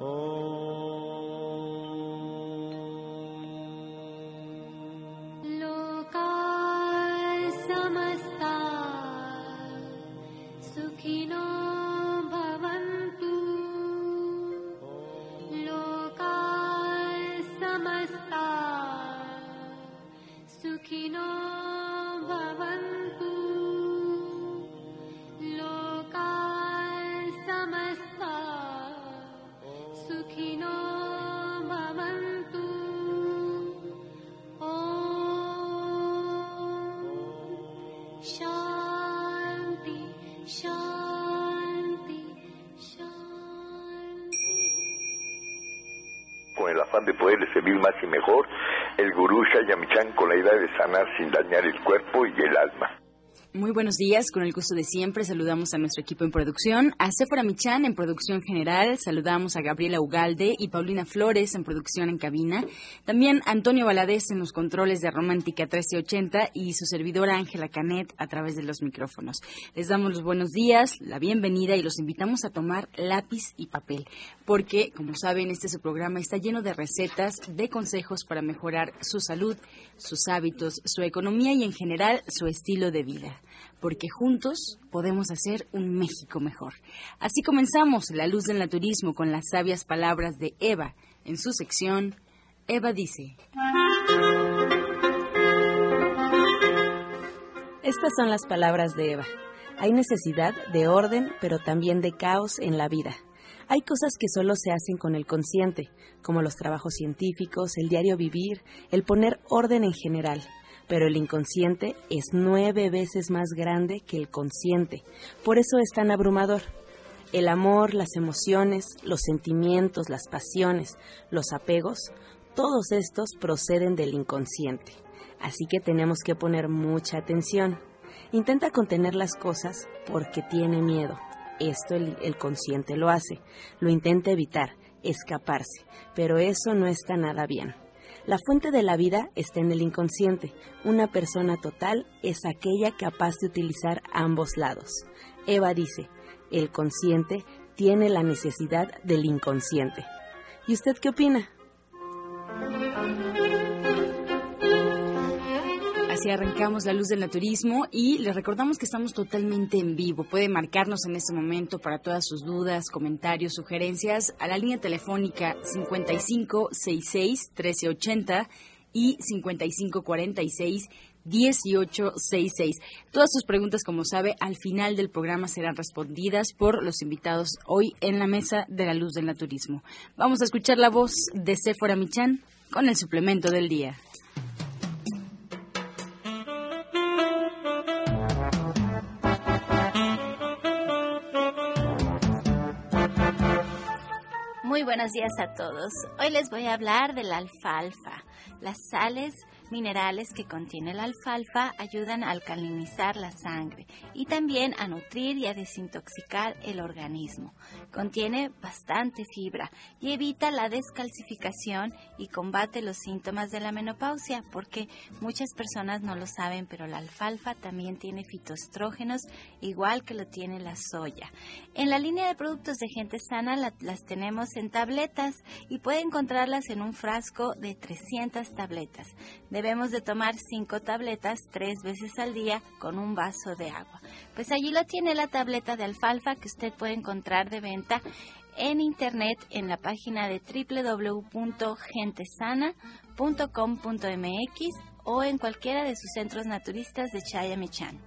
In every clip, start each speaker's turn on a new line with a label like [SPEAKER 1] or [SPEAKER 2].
[SPEAKER 1] de poder servir más y mejor, el gurú Shayamichan con la idea de sanar sin dañar el cuerpo y el alma.
[SPEAKER 2] Muy buenos días, con el gusto de siempre saludamos a nuestro equipo en producción, a Sephora Michan en producción general, saludamos a Gabriela Ugalde y Paulina Flores en producción en cabina, también Antonio Valadez en los controles de Romántica 1380 y su servidora Ángela Canet a través de los micrófonos. Les damos los buenos días, la bienvenida y los invitamos a tomar lápiz y papel, porque como saben este su programa está lleno de recetas, de consejos para mejorar su salud, sus hábitos, su economía y en general su estilo de vida porque juntos podemos hacer un México mejor. Así comenzamos La Luz del Naturismo con las sabias palabras de Eva en su sección Eva dice.
[SPEAKER 3] Estas son las palabras de Eva. Hay necesidad de orden, pero también de caos en la vida. Hay cosas que solo se hacen con el consciente, como los trabajos científicos, el diario vivir, el poner orden en general pero el inconsciente es nueve veces más grande que el consciente. Por eso es tan abrumador. El amor, las emociones, los sentimientos, las pasiones, los apegos, todos estos proceden del inconsciente. Así que tenemos que poner mucha atención. Intenta contener las cosas porque tiene miedo. Esto el, el, consciente lo hace. Lo intenta evitar, escaparse. Pero eso no está nada bien. La fuente de la vida está en el inconsciente. Una persona total es aquella capaz de utilizar ambos lados. Eva dice, el consciente tiene la necesidad del inconsciente. ¿Y usted qué opina?
[SPEAKER 2] Así arrancamos la luz del naturismo y les recordamos que estamos totalmente en vivo. Puede marcarnos en este momento para todas sus dudas, comentarios, sugerencias a la línea telefónica 5566-1380 y 5546-1866. Todas sus preguntas, como sabe, al final del programa serán respondidas por los invitados hoy en la mesa de la luz del naturismo. Vamos a escuchar la voz de Sephora Michan con el suplemento del día.
[SPEAKER 4] Muy buenos días a todos. Hoy les voy a hablar de la alfalfa. Las sales minerales que contiene la alfalfa ayudan a alcalinizar la sangre y también a nutrir y a desintoxicar el organismo. Contiene bastante fibra y evita la descalcificación y combate los síntomas de la menopausia porque muchas personas no lo saben, pero la alfalfa también tiene fitoestrógenos igual que lo tiene la soya. En la línea de productos de gente sana las tenemos en tabletas y puede encontrarlas en un frasco de 300 tabletas. Debemos de tomar 5 tabletas tres veces al día con un vaso de agua. Pues allí lo tiene la tableta de alfalfa que usted puede encontrar de venta en internet en la página de www.gentesana.com.mx o en cualquiera de sus centros naturistas de Chayamichán.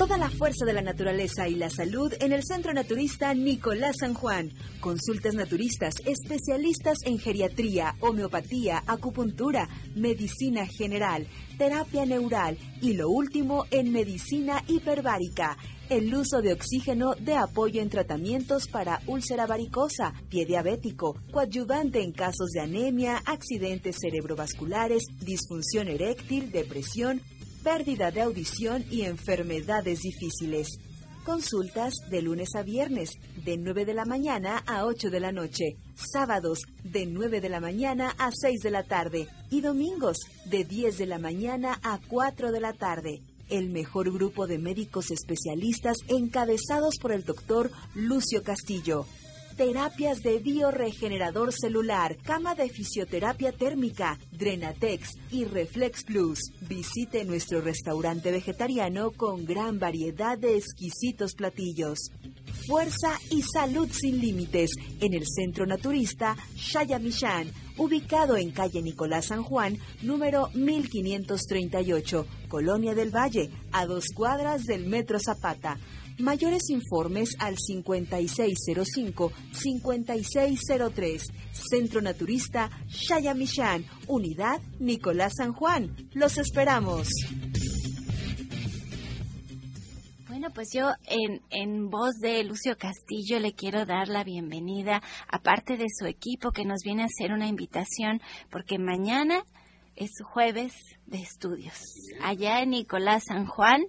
[SPEAKER 5] Toda la fuerza de la naturaleza y la salud en el Centro Naturista Nicolás San Juan. Consultas naturistas, especialistas en geriatría, homeopatía, acupuntura, medicina general, terapia neural y lo último en medicina hiperbárica el uso de oxígeno de apoyo en tratamientos para úlcera varicosa, pie diabético, coadyuvante en casos de anemia, accidentes cerebrovasculares, disfunción eréctil, depresión, pérdida de audición y enfermedades difíciles. Consultas de lunes a viernes, de 9 de la mañana a 8 de la noche. Sábados, de 9 de la mañana a 6 de la tarde. Y domingos, de 10 de la mañana a 4 de la tarde. el mejor grupo de médicos especialistas encabezados por el doctor Lucio Castillo terapias de bioregenerador celular, cama de fisioterapia térmica, Drenatex y Reflex Plus. Visite nuestro restaurante vegetariano con gran variedad de exquisitos platillos. Fuerza y salud sin límites en el Centro Naturista Shayamishan, ubicado en calle Nicolás San Juan, número 1538, Colonia del Valle, a dos cuadras del Metro Zapata. Mayores informes al 5605-5603. Centro Naturista Shayamishan, Unidad Nicolás San Juan. Los esperamos.
[SPEAKER 4] Bueno, pues yo en, en voz de Lucio Castillo le quiero dar la bienvenida, aparte de su equipo que nos viene a hacer una invitación, porque mañana es jueves de estudios. Allá en Nicolás San Juan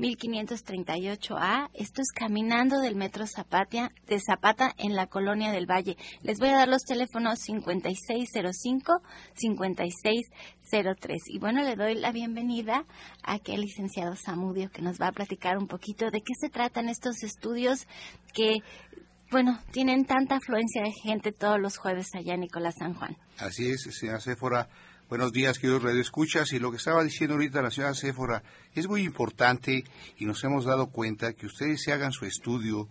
[SPEAKER 4] 1538A. Esto es caminando del metro Zapata, de Zapata en la colonia del Valle. Les voy a dar los teléfonos 5605-5603. Y bueno, le doy la bienvenida a aquel licenciado Samudio que nos va a platicar un poquito de qué se tratan estos estudios que bueno, tienen tanta afluencia de gente todos los jueves allá en Nicolás San Juan.
[SPEAKER 6] Así es, señora Céfora. Buenos días, queridos radioescuchas. Y lo que estaba diciendo ahorita la señora Céfora es muy importante y nos hemos dado cuenta que ustedes se hagan su estudio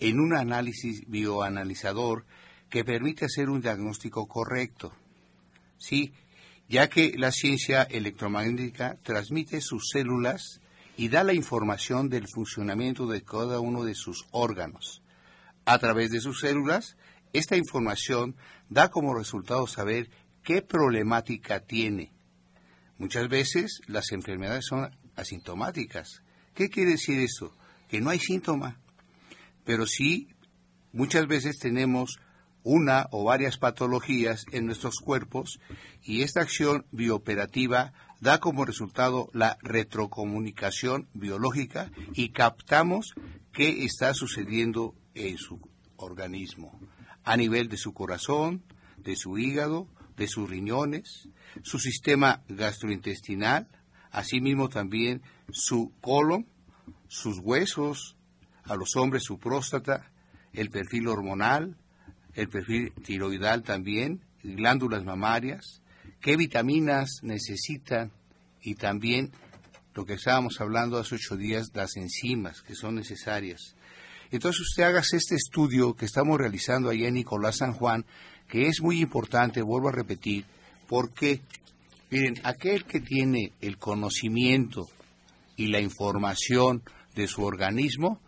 [SPEAKER 6] en un análisis bioanalizador que permite hacer un diagnóstico correcto. Sí, ya que la ciencia electromagnética transmite sus células y da la información del funcionamiento de cada uno de sus órganos. A través de sus células, esta información da como resultado saber qué problemática tiene. Muchas veces las enfermedades son asintomáticas. ¿Qué quiere decir eso? Que no hay síntoma, pero sí muchas veces tenemos una o varias patologías en nuestros cuerpos y esta acción biooperativa da como resultado la retrocomunicación biológica y captamos qué está sucediendo en su organismo a nivel de su corazón, de su hígado, de sus riñones, su sistema gastrointestinal, asimismo también su colon, sus huesos, a los hombres su próstata, el perfil hormonal, el perfil tiroidal también, glándulas mamarias, qué vitaminas necesitan y también lo que estábamos hablando hace ocho días, las enzimas que son necesarias. Entonces usted haga este estudio que estamos realizando allá en Nicolás San Juan, que es muy importante, vuelvo a repetir, porque, miren, aquel que tiene el conocimiento y la información de su organismo,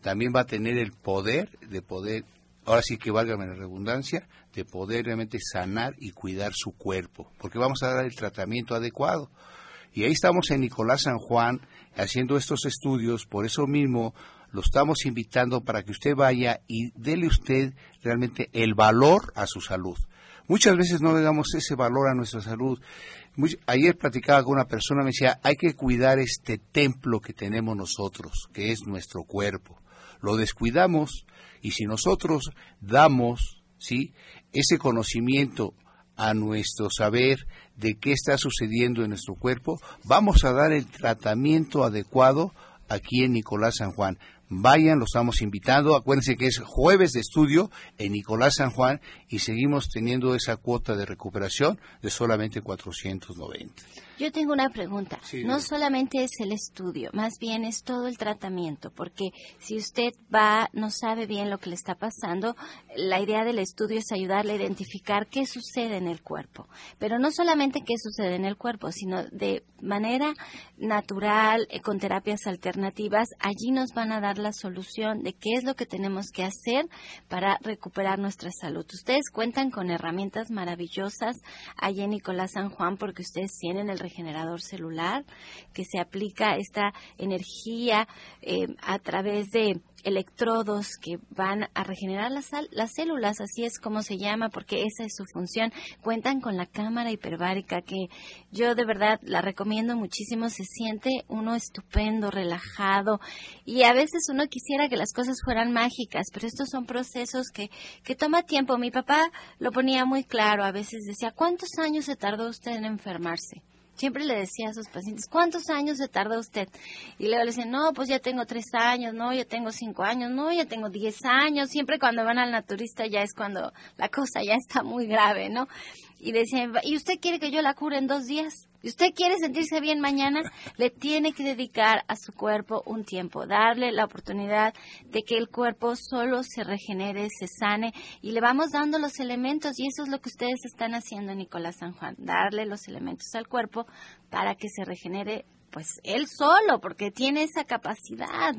[SPEAKER 6] también va a tener el poder de poder, ahora sí que válgame la redundancia, de poder realmente sanar y cuidar su cuerpo, porque vamos a dar el tratamiento adecuado. Y ahí estamos en Nicolás San Juan haciendo estos estudios, por eso mismo lo estamos invitando para que usted vaya y dele usted realmente el valor a su salud. Muchas veces no le damos ese valor a nuestra salud. ayer platicaba con una persona, me decía, hay que cuidar este templo que tenemos nosotros, que es nuestro cuerpo. Lo descuidamos y si nosotros damos ¿sí? ese conocimiento a nuestro saber de qué está sucediendo en nuestro cuerpo, vamos a dar el tratamiento adecuado aquí en Nicolás San Juan. Vayan, los estamos invitando. Acuérdense que es jueves de estudio en Nicolás San Juan y seguimos teniendo esa cuota de recuperación de solamente 490.
[SPEAKER 4] Yo tengo una pregunta. no solamente es el estudio, más bien es todo el tratamiento, porque si usted va, no sabe bien lo que le está pasando, la idea del estudio es ayudarle a identificar qué sucede en el cuerpo. Pero no solamente qué sucede en el cuerpo, sino de manera natural, eh, con terapias alternativas, allí nos van a dar la solución de qué es lo que tenemos que hacer para recuperar nuestra salud. Ustedes cuentan con herramientas maravillosas allí en Nicolás San Juan porque ustedes tienen el regenerador celular, que se aplica esta energía eh, a través de electrodos que van a regenerar las, las células, así es como se llama, porque esa es su función. Cuentan con la cámara hiperbárica que yo de verdad la recomiendo muchísimo, se siente uno estupendo, relajado y a veces uno quisiera que las cosas fueran mágicas, pero estos son procesos que, que toma tiempo. Mi papá lo ponía muy claro, a veces decía, ¿cuántos años se tardó usted en enfermarse? Siempre le decía a sus pacientes, ¿cuántos años se tarda usted? Y luego le decían, no, pues ya tengo tres años, no, ya tengo cinco años, no, ya tengo diez años. Siempre cuando van al naturista ya es cuando la cosa ya está muy grave, ¿no? Y decían, ¿y usted quiere que yo la cure en dos días? Si usted quiere sentirse bien mañana, le tiene que dedicar a su cuerpo un tiempo, darle la oportunidad de que el cuerpo solo se regenere, se sane y le vamos dando los elementos y eso es lo que ustedes están haciendo, Nicolás San Juan, darle los elementos al cuerpo para que se regenere pues él solo, porque tiene esa capacidad.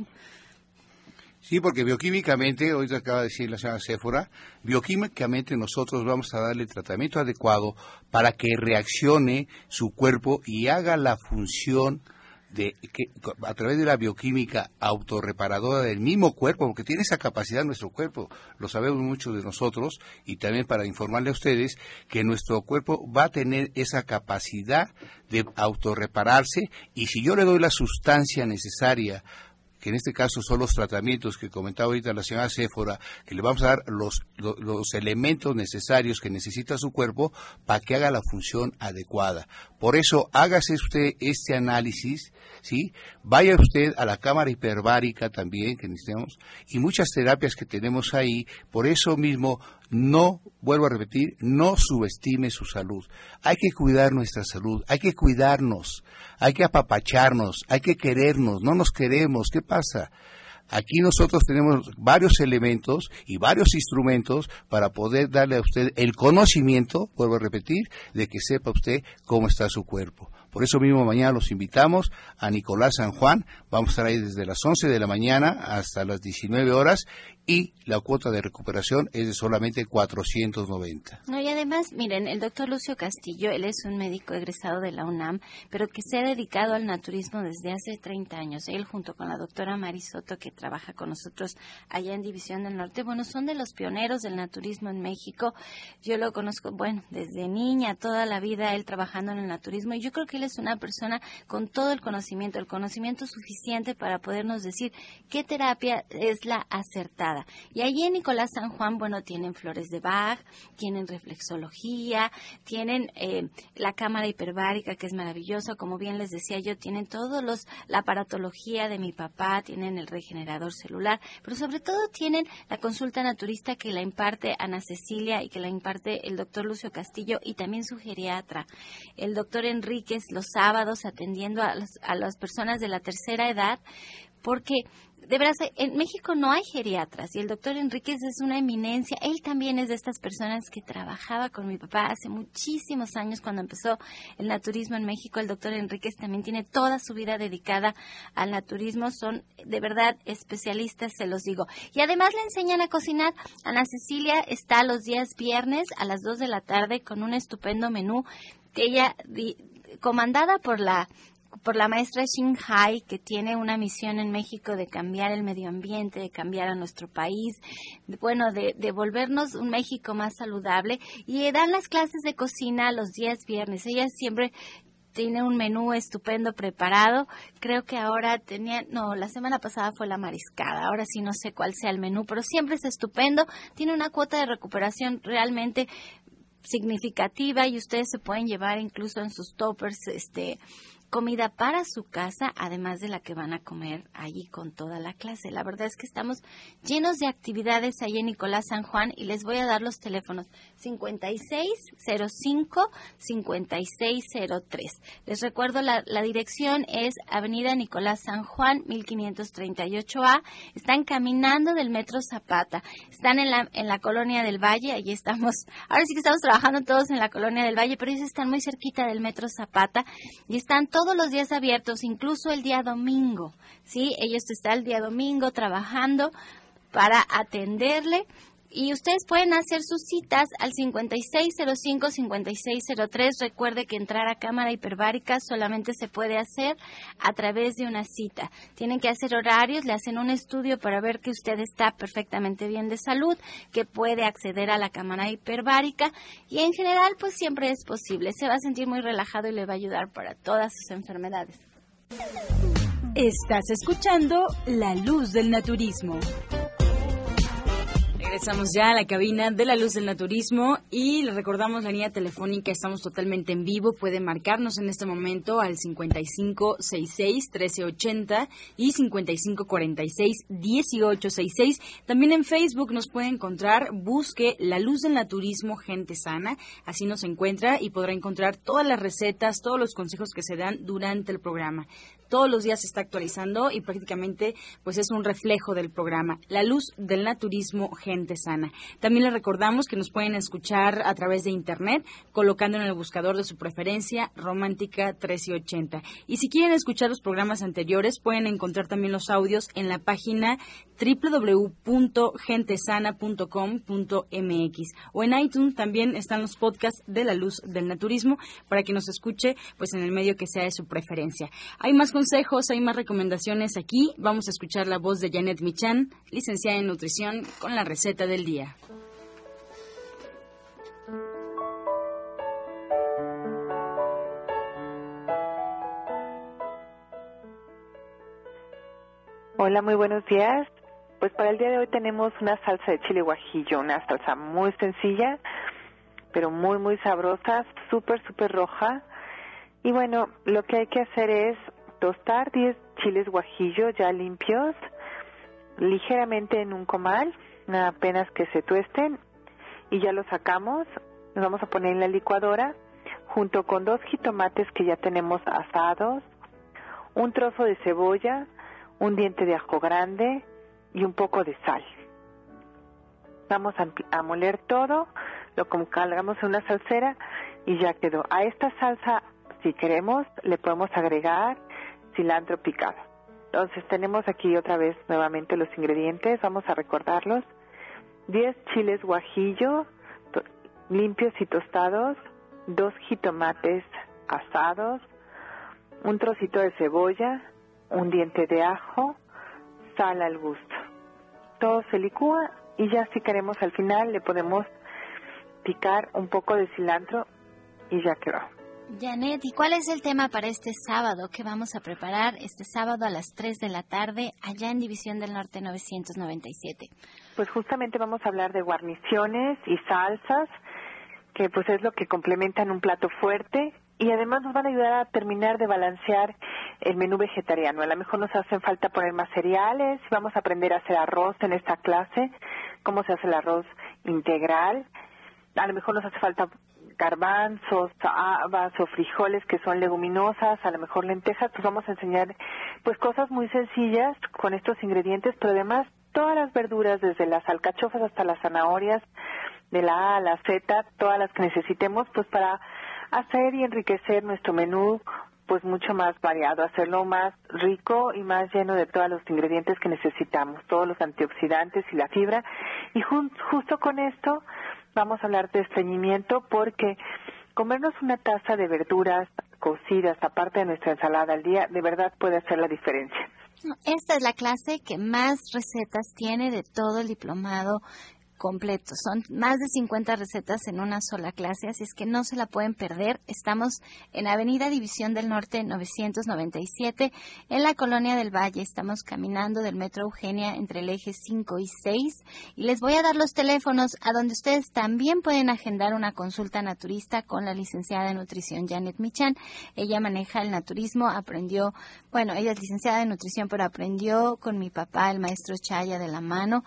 [SPEAKER 6] Sí, porque bioquímicamente, hoy acaba de decir la señora Séfora, bioquímicamente nosotros vamos a darle el tratamiento adecuado para que reaccione su cuerpo y haga la función de que a través de la bioquímica autorreparadora del mismo cuerpo, porque tiene esa capacidad nuestro cuerpo, lo sabemos muchos de nosotros, y también para informarle a ustedes que nuestro cuerpo va a tener esa capacidad de autorrepararse, y si yo le doy la sustancia necesaria en este caso son los tratamientos que comentaba ahorita la señora Séfora, que le vamos a dar los, los, elementos necesarios que necesita su cuerpo para que haga la función adecuada. Por eso, hágase usted este análisis, ¿sí? Vaya usted a la cámara hiperbárica también, que necesitamos, y muchas terapias que tenemos ahí. Por eso mismo, no, vuelvo a repetir, no subestime su salud. Hay que cuidar nuestra salud, hay que cuidarnos, hay que apapacharnos, hay que querernos, no nos queremos. ¿Qué pasa? Aquí nosotros tenemos varios elementos y varios instrumentos para poder darle a usted el conocimiento, vuelvo a repetir, de que sepa usted cómo está su cuerpo. Por eso mismo mañana los invitamos a Nicolás San Juan. Vamos a estar ahí desde las 11 de la mañana hasta las 19 horas y la cuota de recuperación es de solamente 490.
[SPEAKER 4] No, y además, miren, el doctor Lucio Castillo, él es un médico egresado de la UNAM, pero que se ha dedicado al naturismo desde hace 30 años. Él junto con la doctora Marisoto, que trabaja con nosotros allá en División del Norte, bueno, son de los pioneros del naturismo en México. Yo lo conozco, bueno, desde niña, toda la vida, él trabajando en el naturismo, y yo creo que él es una persona con todo el conocimiento, el conocimiento suficiente para podernos decir qué terapia es la acertada y allí en Nicolás San Juan, bueno, tienen flores de Bach, tienen reflexología, tienen eh, la cámara hiperbárica, que es maravillosa, como bien les decía yo, tienen todos los, la aparatología de mi papá, tienen el regenerador celular, pero sobre todo tienen la consulta naturista que la imparte Ana Cecilia y que la imparte el doctor Lucio Castillo y también su geriatra, el doctor Enríquez, los sábados atendiendo a, a las personas de la tercera edad, porque de verdad, en México no hay geriatras y el doctor Enríquez es una eminencia. Él también es de estas personas que trabajaba con mi papá hace muchísimos años cuando empezó el naturismo en México. El doctor Enríquez también tiene toda su vida dedicada al naturismo. Son de verdad especialistas, se los digo. Y además le enseñan a cocinar. Ana Cecilia está los días viernes a las 2 de la tarde con un estupendo menú que ella comandada por la por la maestra Hai, que tiene una misión en México de cambiar el medio ambiente, de cambiar a nuestro país, bueno, de, de volvernos un México más saludable. Y dan las clases de cocina los días viernes. Ella siempre tiene un menú estupendo preparado. Creo que ahora tenía, no, la semana pasada fue la mariscada. Ahora sí no sé cuál sea el menú, pero siempre es estupendo. Tiene una cuota de recuperación realmente significativa y ustedes se pueden llevar incluso en sus toppers este comida para su casa, además de la que van a comer allí con toda la clase. La verdad es que estamos llenos de actividades ahí en Nicolás San Juan y les voy a dar los teléfonos 5605-5603. Les recuerdo, la, la dirección es Avenida Nicolás San Juan, 1538A. Están caminando del Metro Zapata. Están en la, en la colonia del Valle, allí estamos, ahora sí que estamos trabajando todos en la colonia del Valle, pero ellos están muy cerquita del Metro Zapata y están todos los días abiertos, incluso el día domingo, ¿sí? Ellos están el día domingo trabajando para atenderle y ustedes pueden hacer sus citas al 5605-5603. Recuerde que entrar a cámara hiperbárica solamente se puede hacer a través de una cita. Tienen que hacer horarios, le hacen un estudio para ver que usted está perfectamente bien de salud, que puede acceder a la cámara hiperbárica y en general pues siempre es posible. Se va a sentir muy relajado y le va a ayudar para todas sus enfermedades.
[SPEAKER 5] Estás escuchando La Luz del Naturismo
[SPEAKER 2] Regresamos ya a la cabina de la luz del naturismo y le recordamos la línea telefónica, estamos totalmente en vivo, puede marcarnos en este momento al 5566-1380 y 5546-1866. También en Facebook nos puede encontrar, busque la luz del naturismo gente sana, así nos encuentra y podrá encontrar todas las recetas, todos los consejos que se dan durante el programa todos los días se está actualizando y prácticamente pues es un reflejo del programa La Luz del Naturismo Gente Sana. También les recordamos que nos pueden escuchar a través de internet colocando en el buscador de su preferencia Romántica 1380. Y si quieren escuchar los programas anteriores pueden encontrar también los audios en la página www.gentesana.com.mx o en iTunes también están los podcasts de La Luz del Naturismo para que nos escuche pues en el medio que sea de su preferencia. Hay más consejos, hay más recomendaciones aquí. Vamos a escuchar la voz de Janet Michan, licenciada en nutrición, con la receta del día.
[SPEAKER 7] Hola, muy buenos días. Pues para el día de hoy tenemos una salsa de chile guajillo, una salsa muy sencilla, pero muy, muy sabrosa, súper, súper roja. Y bueno, lo que hay que hacer es tostar 10 chiles guajillo ya limpios, ligeramente en un comal, apenas que se tuesten, y ya los sacamos. Los vamos a poner en la licuadora junto con dos jitomates que ya tenemos asados, un trozo de cebolla, un diente de ajo grande y un poco de sal. Vamos a, moler todo, lo colgamos en una salsera y ya quedó. A esta salsa, si queremos, le podemos agregar cilantro picado. Entonces tenemos aquí otra vez nuevamente los ingredientes, vamos a recordarlos. 10 chiles guajillo limpios y tostados, dos jitomates asados, un trocito de cebolla, un diente de ajo, sal al gusto. Todo se licúa y ya si queremos al final le podemos picar un poco de cilantro y ya quedó.
[SPEAKER 4] Janet, ¿y cuál es el tema para este sábado que vamos a preparar este sábado a las 3 de la tarde allá en División del Norte 997?
[SPEAKER 7] Pues justamente vamos a hablar de guarniciones y salsas, que pues es lo que complementan un plato fuerte y además nos van a ayudar a terminar de balancear el menú vegetariano. A lo mejor nos hacen falta poner más cereales, vamos a aprender a hacer arroz en esta clase, cómo se hace el arroz integral. A lo mejor nos hace falta garbanzos, habas o frijoles que son leguminosas, a lo mejor lentejas, pues vamos a enseñar pues cosas muy sencillas con estos ingredientes, pero además todas las verduras, desde las alcachofas hasta las zanahorias, de la A a la Z, todas las que necesitemos, pues para hacer y enriquecer nuestro menú pues mucho más variado, hacerlo más rico y más lleno de todos los ingredientes que necesitamos, todos los antioxidantes y la fibra. Y justo con esto vamos a hablar de estreñimiento porque comernos una taza de verduras cocidas aparte de nuestra ensalada al día de verdad puede hacer la diferencia.
[SPEAKER 4] Esta es la clase que más recetas tiene de todo el diplomado completo. Son más de 50 recetas en una sola clase, así es que no se la pueden perder. Estamos en Avenida División del Norte 997, en la Colonia del Valle. Estamos caminando del Metro Eugenia entre el eje 5 y 6 y les voy a dar los teléfonos a donde ustedes también pueden agendar una consulta naturista con la licenciada de nutrición Janet Michan. Ella maneja el naturismo, aprendió, bueno, ella es licenciada de nutrición, pero aprendió con mi papá, el maestro Chaya de la mano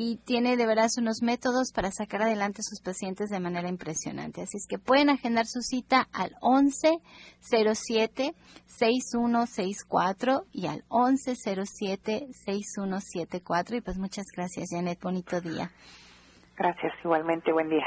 [SPEAKER 4] y tiene de veras unos métodos para sacar adelante a sus pacientes de manera impresionante. Así es que pueden agendar su cita al 11 07 6164 y al 11 07 6174 y pues muchas gracias Janet, bonito día.
[SPEAKER 7] Gracias, igualmente, buen día.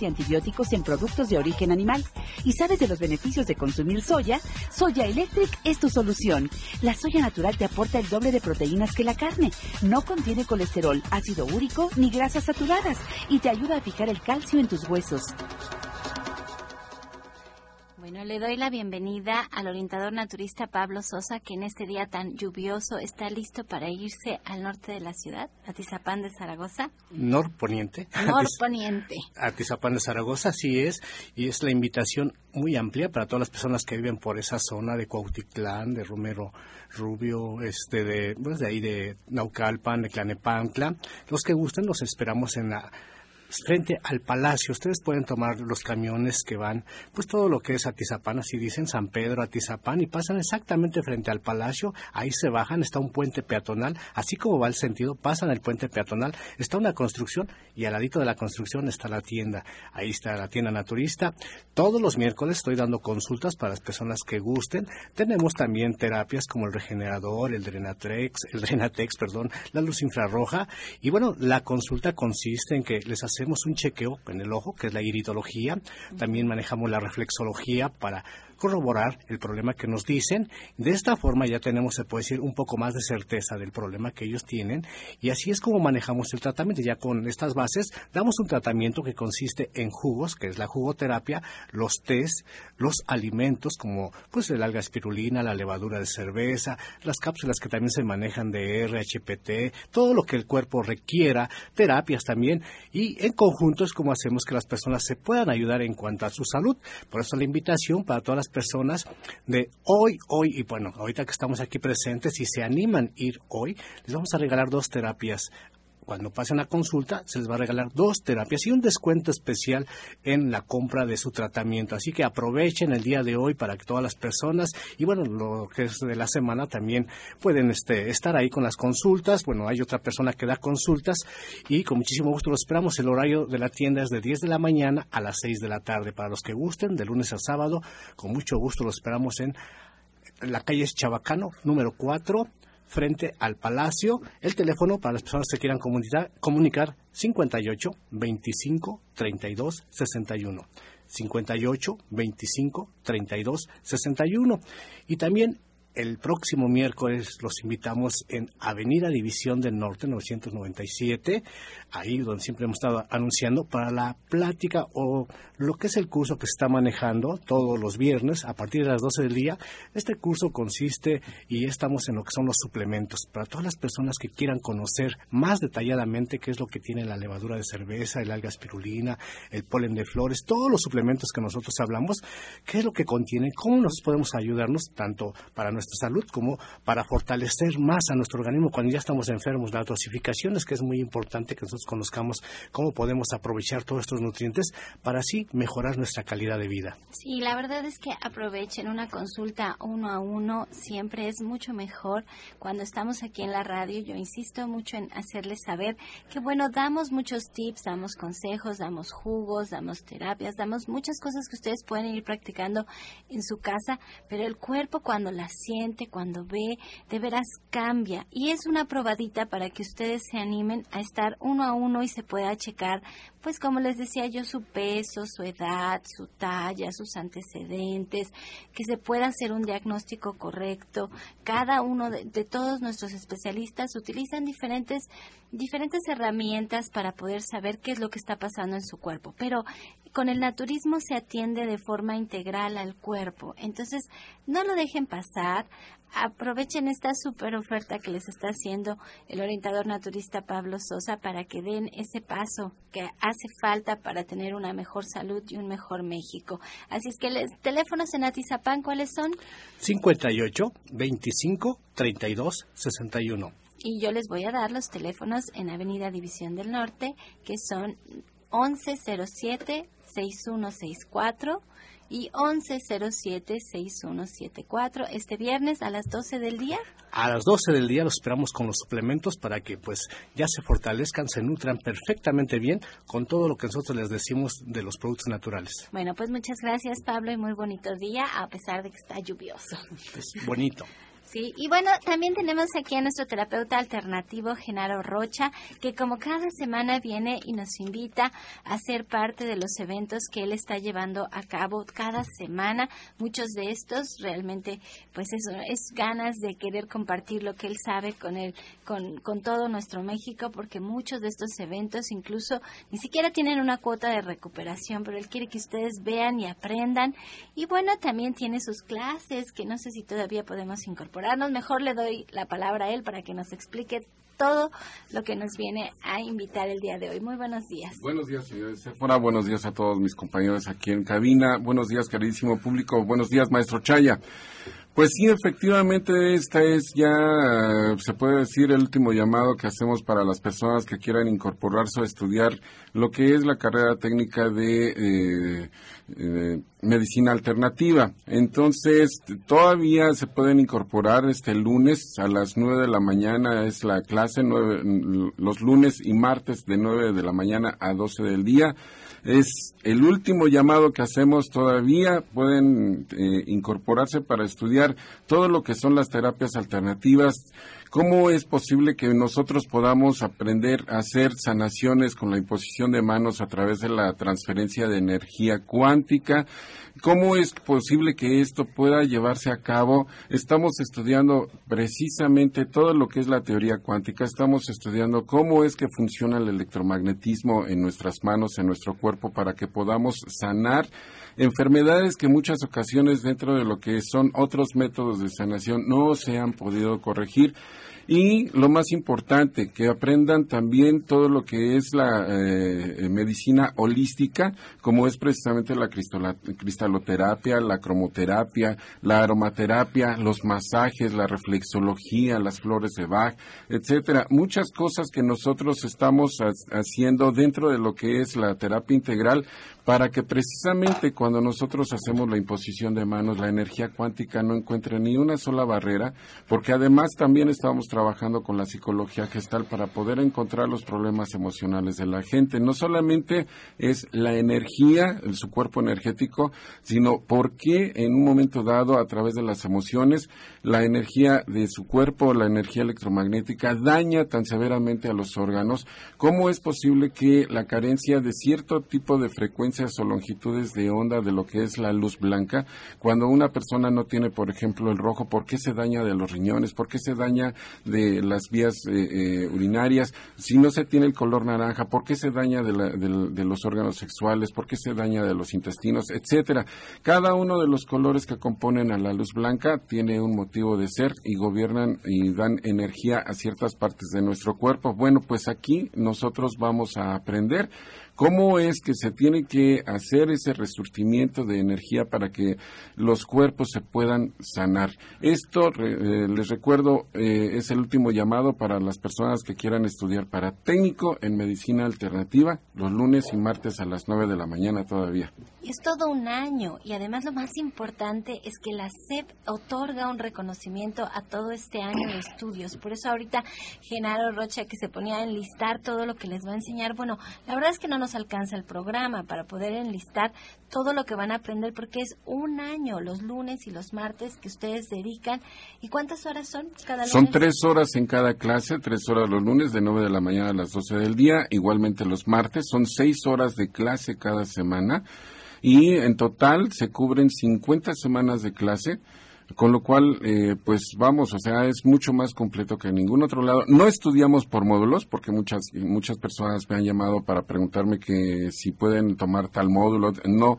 [SPEAKER 8] y antibióticos en productos de origen animal. ¿Y sabes de los beneficios de consumir soya? Soya Electric es tu solución. La soya natural te aporta el doble de proteínas que la carne. No contiene colesterol, ácido úrico ni grasas saturadas y te ayuda a fijar el calcio en tus huesos.
[SPEAKER 4] Bueno, le doy la bienvenida al orientador naturista Pablo Sosa, que en este día tan lluvioso está listo para irse al norte de la ciudad, a Tizapán de Zaragoza.
[SPEAKER 9] Norponiente.
[SPEAKER 4] Norponiente.
[SPEAKER 9] A Tizapán de Zaragoza, así es, y es la invitación muy amplia para todas las personas que viven por esa zona de Cuautitlán, de Romero Rubio, este de, pues de ahí de Naucalpan, de Clanepantla. Los que gusten los esperamos en la frente al palacio. Ustedes pueden tomar los camiones que van, pues todo lo que es Atizapán, así dicen San Pedro, Atizapán, y pasan exactamente frente al palacio. Ahí se bajan, está un puente peatonal, así como va el sentido, pasan el puente peatonal, está una construcción y al ladito de la construcción está la tienda. Ahí está la tienda naturista. Todos los miércoles estoy dando consultas para las personas que gusten. Tenemos también terapias como el regenerador, el Drenatex, el Drenatex, perdón, la luz infrarroja. Y bueno, la consulta consiste en que les hacemos hacemos un chequeo en el ojo, que es la iridología. También manejamos la reflexología para corroborar el problema que nos dicen. De esta forma ya tenemos, se puede decir, un poco más de certeza del problema que ellos tienen y así es como manejamos el tratamiento. Ya con estas bases damos un tratamiento que consiste en jugos, que es la jugoterapia, los tés, los alimentos como pues el alga espirulina, la levadura de cerveza, las cápsulas que también se manejan de RHPT, todo lo que el cuerpo requiera, terapias también y en conjunto es como hacemos que las personas se puedan ayudar en cuanto a su salud. Por eso la invitación para todas las personas de hoy, hoy, y bueno, ahorita que estamos aquí presentes, si se animan a ir hoy, les vamos a regalar dos terapias cuando pasen la consulta, se les va a regalar dos terapias y un descuento especial en la compra de su tratamiento. Así que aprovechen el día de hoy para que todas las personas, y bueno, lo que es de la semana también pueden este, estar ahí con las consultas. Bueno, hay otra persona que da consultas y con muchísimo gusto lo esperamos. El horario de la tienda es de 10 de la mañana a las 6 de la tarde. Para los que gusten, de lunes a sábado, con mucho gusto lo esperamos en la calle Chabacano, número 4 frente al Palacio. El teléfono para las personas que quieran comunicar, comunicar 58 25 32 61. 58 25 32 61. Y también el próximo miércoles los invitamos en Avenida División del Norte 997, ahí donde siempre hemos estado anunciando, para la plática o lo que es el curso que se está manejando todos los viernes a partir de las 12 del día. Este curso consiste y estamos en lo que son los suplementos. Para todas las personas que quieran conocer más detalladamente qué es lo que tiene la levadura de cerveza, el alga espirulina, el polen de flores, todos los suplementos que nosotros hablamos, qué es lo que contienen, cómo nos podemos ayudarnos tanto para nuestra nuestra salud como para fortalecer más a nuestro organismo cuando ya estamos enfermos. La dosificación es que es muy importante que nosotros conozcamos cómo podemos aprovechar todos estos nutrientes para así mejorar nuestra calidad de vida.
[SPEAKER 4] Sí, la verdad es que aprovechen una consulta uno a uno, siempre es mucho mejor cuando estamos aquí en la radio. Yo insisto mucho en hacerles saber que, bueno, damos muchos tips, damos consejos, damos jugos, damos terapias, damos muchas cosas que ustedes pueden ir practicando en su casa, pero el cuerpo cuando las cuando ve, de veras cambia. Y es una probadita para que ustedes se animen a estar uno a uno y se pueda checar, pues como les decía yo, su peso, su edad, su talla, sus antecedentes, que se pueda hacer un diagnóstico correcto. Cada uno de, de todos nuestros especialistas utilizan diferentes diferentes herramientas para poder saber qué es lo que está pasando en su cuerpo, pero con el naturismo se atiende de forma integral al cuerpo. Entonces, no lo dejen pasar. Aprovechen esta super oferta que les está haciendo el orientador naturista Pablo Sosa para que den ese paso que hace falta para tener una mejor salud y un mejor México. Así es que los teléfonos en Atizapán, ¿cuáles son?
[SPEAKER 9] 58 25 32 61.
[SPEAKER 4] Y yo les voy a dar los teléfonos en Avenida División del Norte, que son 1107-6164 y 1107-6174 este viernes a las 12 del día.
[SPEAKER 9] A las 12 del día los esperamos con los suplementos para que pues ya se fortalezcan, se nutran perfectamente bien con todo lo que nosotros les decimos de los productos naturales.
[SPEAKER 4] Bueno, pues muchas gracias Pablo y muy bonito día a pesar de que está lluvioso.
[SPEAKER 9] Es bonito.
[SPEAKER 4] Sí, y bueno, también tenemos aquí a nuestro terapeuta alternativo, Genaro Rocha, que como cada semana viene y nos invita a ser parte de los eventos que él está llevando a cabo cada semana. Muchos de estos realmente, pues eso, es ganas de querer compartir lo que él sabe con él, con, con todo nuestro México, porque muchos de estos eventos incluso ni siquiera tienen una cuota de recuperación, pero él quiere que ustedes vean y aprendan. Y bueno, también tiene sus clases, que no sé si todavía podemos incorporar Mejor le doy la palabra a él para que nos explique todo lo que nos viene a invitar el día de hoy. Muy buenos días.
[SPEAKER 10] Buenos días, señor Sephora. Buenos días a todos mis compañeros aquí en cabina. Buenos días, queridísimo público. Buenos días, maestro Chaya. Pues sí, efectivamente, esta es ya, se puede decir, el último llamado que hacemos para las personas que quieran incorporarse a estudiar lo que es la carrera técnica de eh, eh, medicina alternativa. Entonces, todavía se pueden incorporar este lunes a las nueve de la mañana, es la clase, los lunes y martes de nueve de la mañana a doce del día. Es el último llamado que hacemos todavía. Pueden eh, incorporarse para estudiar todo lo que son las terapias alternativas. ¿Cómo es posible que nosotros podamos aprender a hacer sanaciones con la imposición de manos a través de la transferencia de energía cuántica? ¿Cómo es posible que esto pueda llevarse a cabo? Estamos estudiando precisamente todo lo que es la teoría cuántica, estamos estudiando cómo es que funciona el electromagnetismo en nuestras manos, en nuestro cuerpo, para que podamos sanar enfermedades que muchas ocasiones dentro de lo que son otros métodos de sanación no se han podido corregir. Y lo más importante, que aprendan también todo lo que es la eh, medicina holística, como es precisamente la cristaloterapia, la cromoterapia, la aromaterapia, los masajes, la reflexología, las flores de Bach, etcétera. Muchas cosas que nosotros estamos haciendo dentro de lo que es la terapia integral para que precisamente cuando nosotros hacemos la imposición de manos, la energía cuántica no encuentre ni una sola barrera, porque además también estamos trabajando con la psicología gestal para poder encontrar los problemas emocionales de la gente. No solamente es la energía, su cuerpo energético, sino por qué en un momento dado, a través de las emociones, la energía de su cuerpo, la energía electromagnética, daña tan severamente a los órganos. ¿Cómo es posible que la carencia de cierto tipo de o longitudes de onda de lo que es la luz blanca, cuando una persona no tiene, por ejemplo, el rojo, ¿por qué se daña de los riñones? ¿Por qué se daña de las vías eh, eh, urinarias? Si no se tiene el color naranja, ¿por qué se daña de, de los órganos sexuales? ¿Por qué se daña de los intestinos? Etcétera. Cada uno de los colores que componen a la luz blanca tiene un motivo de ser y gobiernan y dan energía a ciertas partes de nuestro cuerpo. Bueno, pues aquí nosotros vamos a aprender ¿Cómo es que se tiene que hacer ese resurgimiento de energía para que los cuerpos se puedan sanar? Esto, eh, les recuerdo, eh, es el último llamado para las personas que quieran estudiar para técnico en medicina alternativa, los lunes y martes a las 9 de la mañana todavía.
[SPEAKER 4] Es todo un año y además lo más importante es que la SEP otorga un reconocimiento a todo este año de estudios. Por eso ahorita Genaro Rocha que se ponía a enlistar todo lo que les va a enseñar, bueno, la verdad es que no nos alcanza el programa para poder enlistar todo lo que van a aprender porque es un año los lunes y los martes que ustedes dedican. ¿Y cuántas horas son cada lunes?
[SPEAKER 10] Son tres horas en cada clase, tres horas los lunes de 9 de la mañana a las 12 del día, igualmente los martes, son seis horas de clase cada semana y en total se cubren 50 semanas de clase con lo cual, eh, pues vamos, o sea, es mucho más completo que en ningún otro lado. No estudiamos por módulos, porque muchas, muchas personas me han llamado para preguntarme que si pueden tomar tal módulo. No,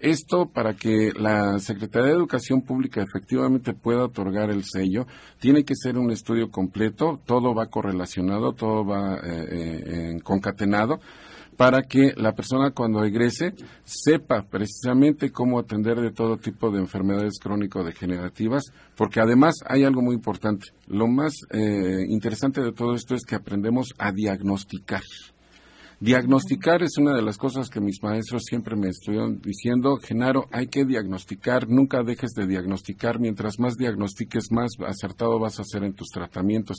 [SPEAKER 10] esto para que la Secretaría de Educación Pública efectivamente pueda otorgar el sello, tiene que ser un estudio completo, todo va correlacionado, todo va eh, eh, concatenado para que la persona cuando egrese sepa precisamente cómo atender de todo tipo de enfermedades crónico-degenerativas, porque además hay algo muy importante. Lo más eh, interesante de todo esto es que aprendemos a diagnosticar. Diagnosticar es una de las cosas que mis maestros siempre me estuvieron diciendo, Genaro, hay que diagnosticar, nunca dejes de diagnosticar, mientras más diagnostiques, más acertado vas a hacer en tus tratamientos.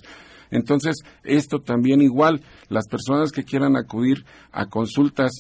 [SPEAKER 10] Entonces, esto también igual, las personas que quieran acudir a consultas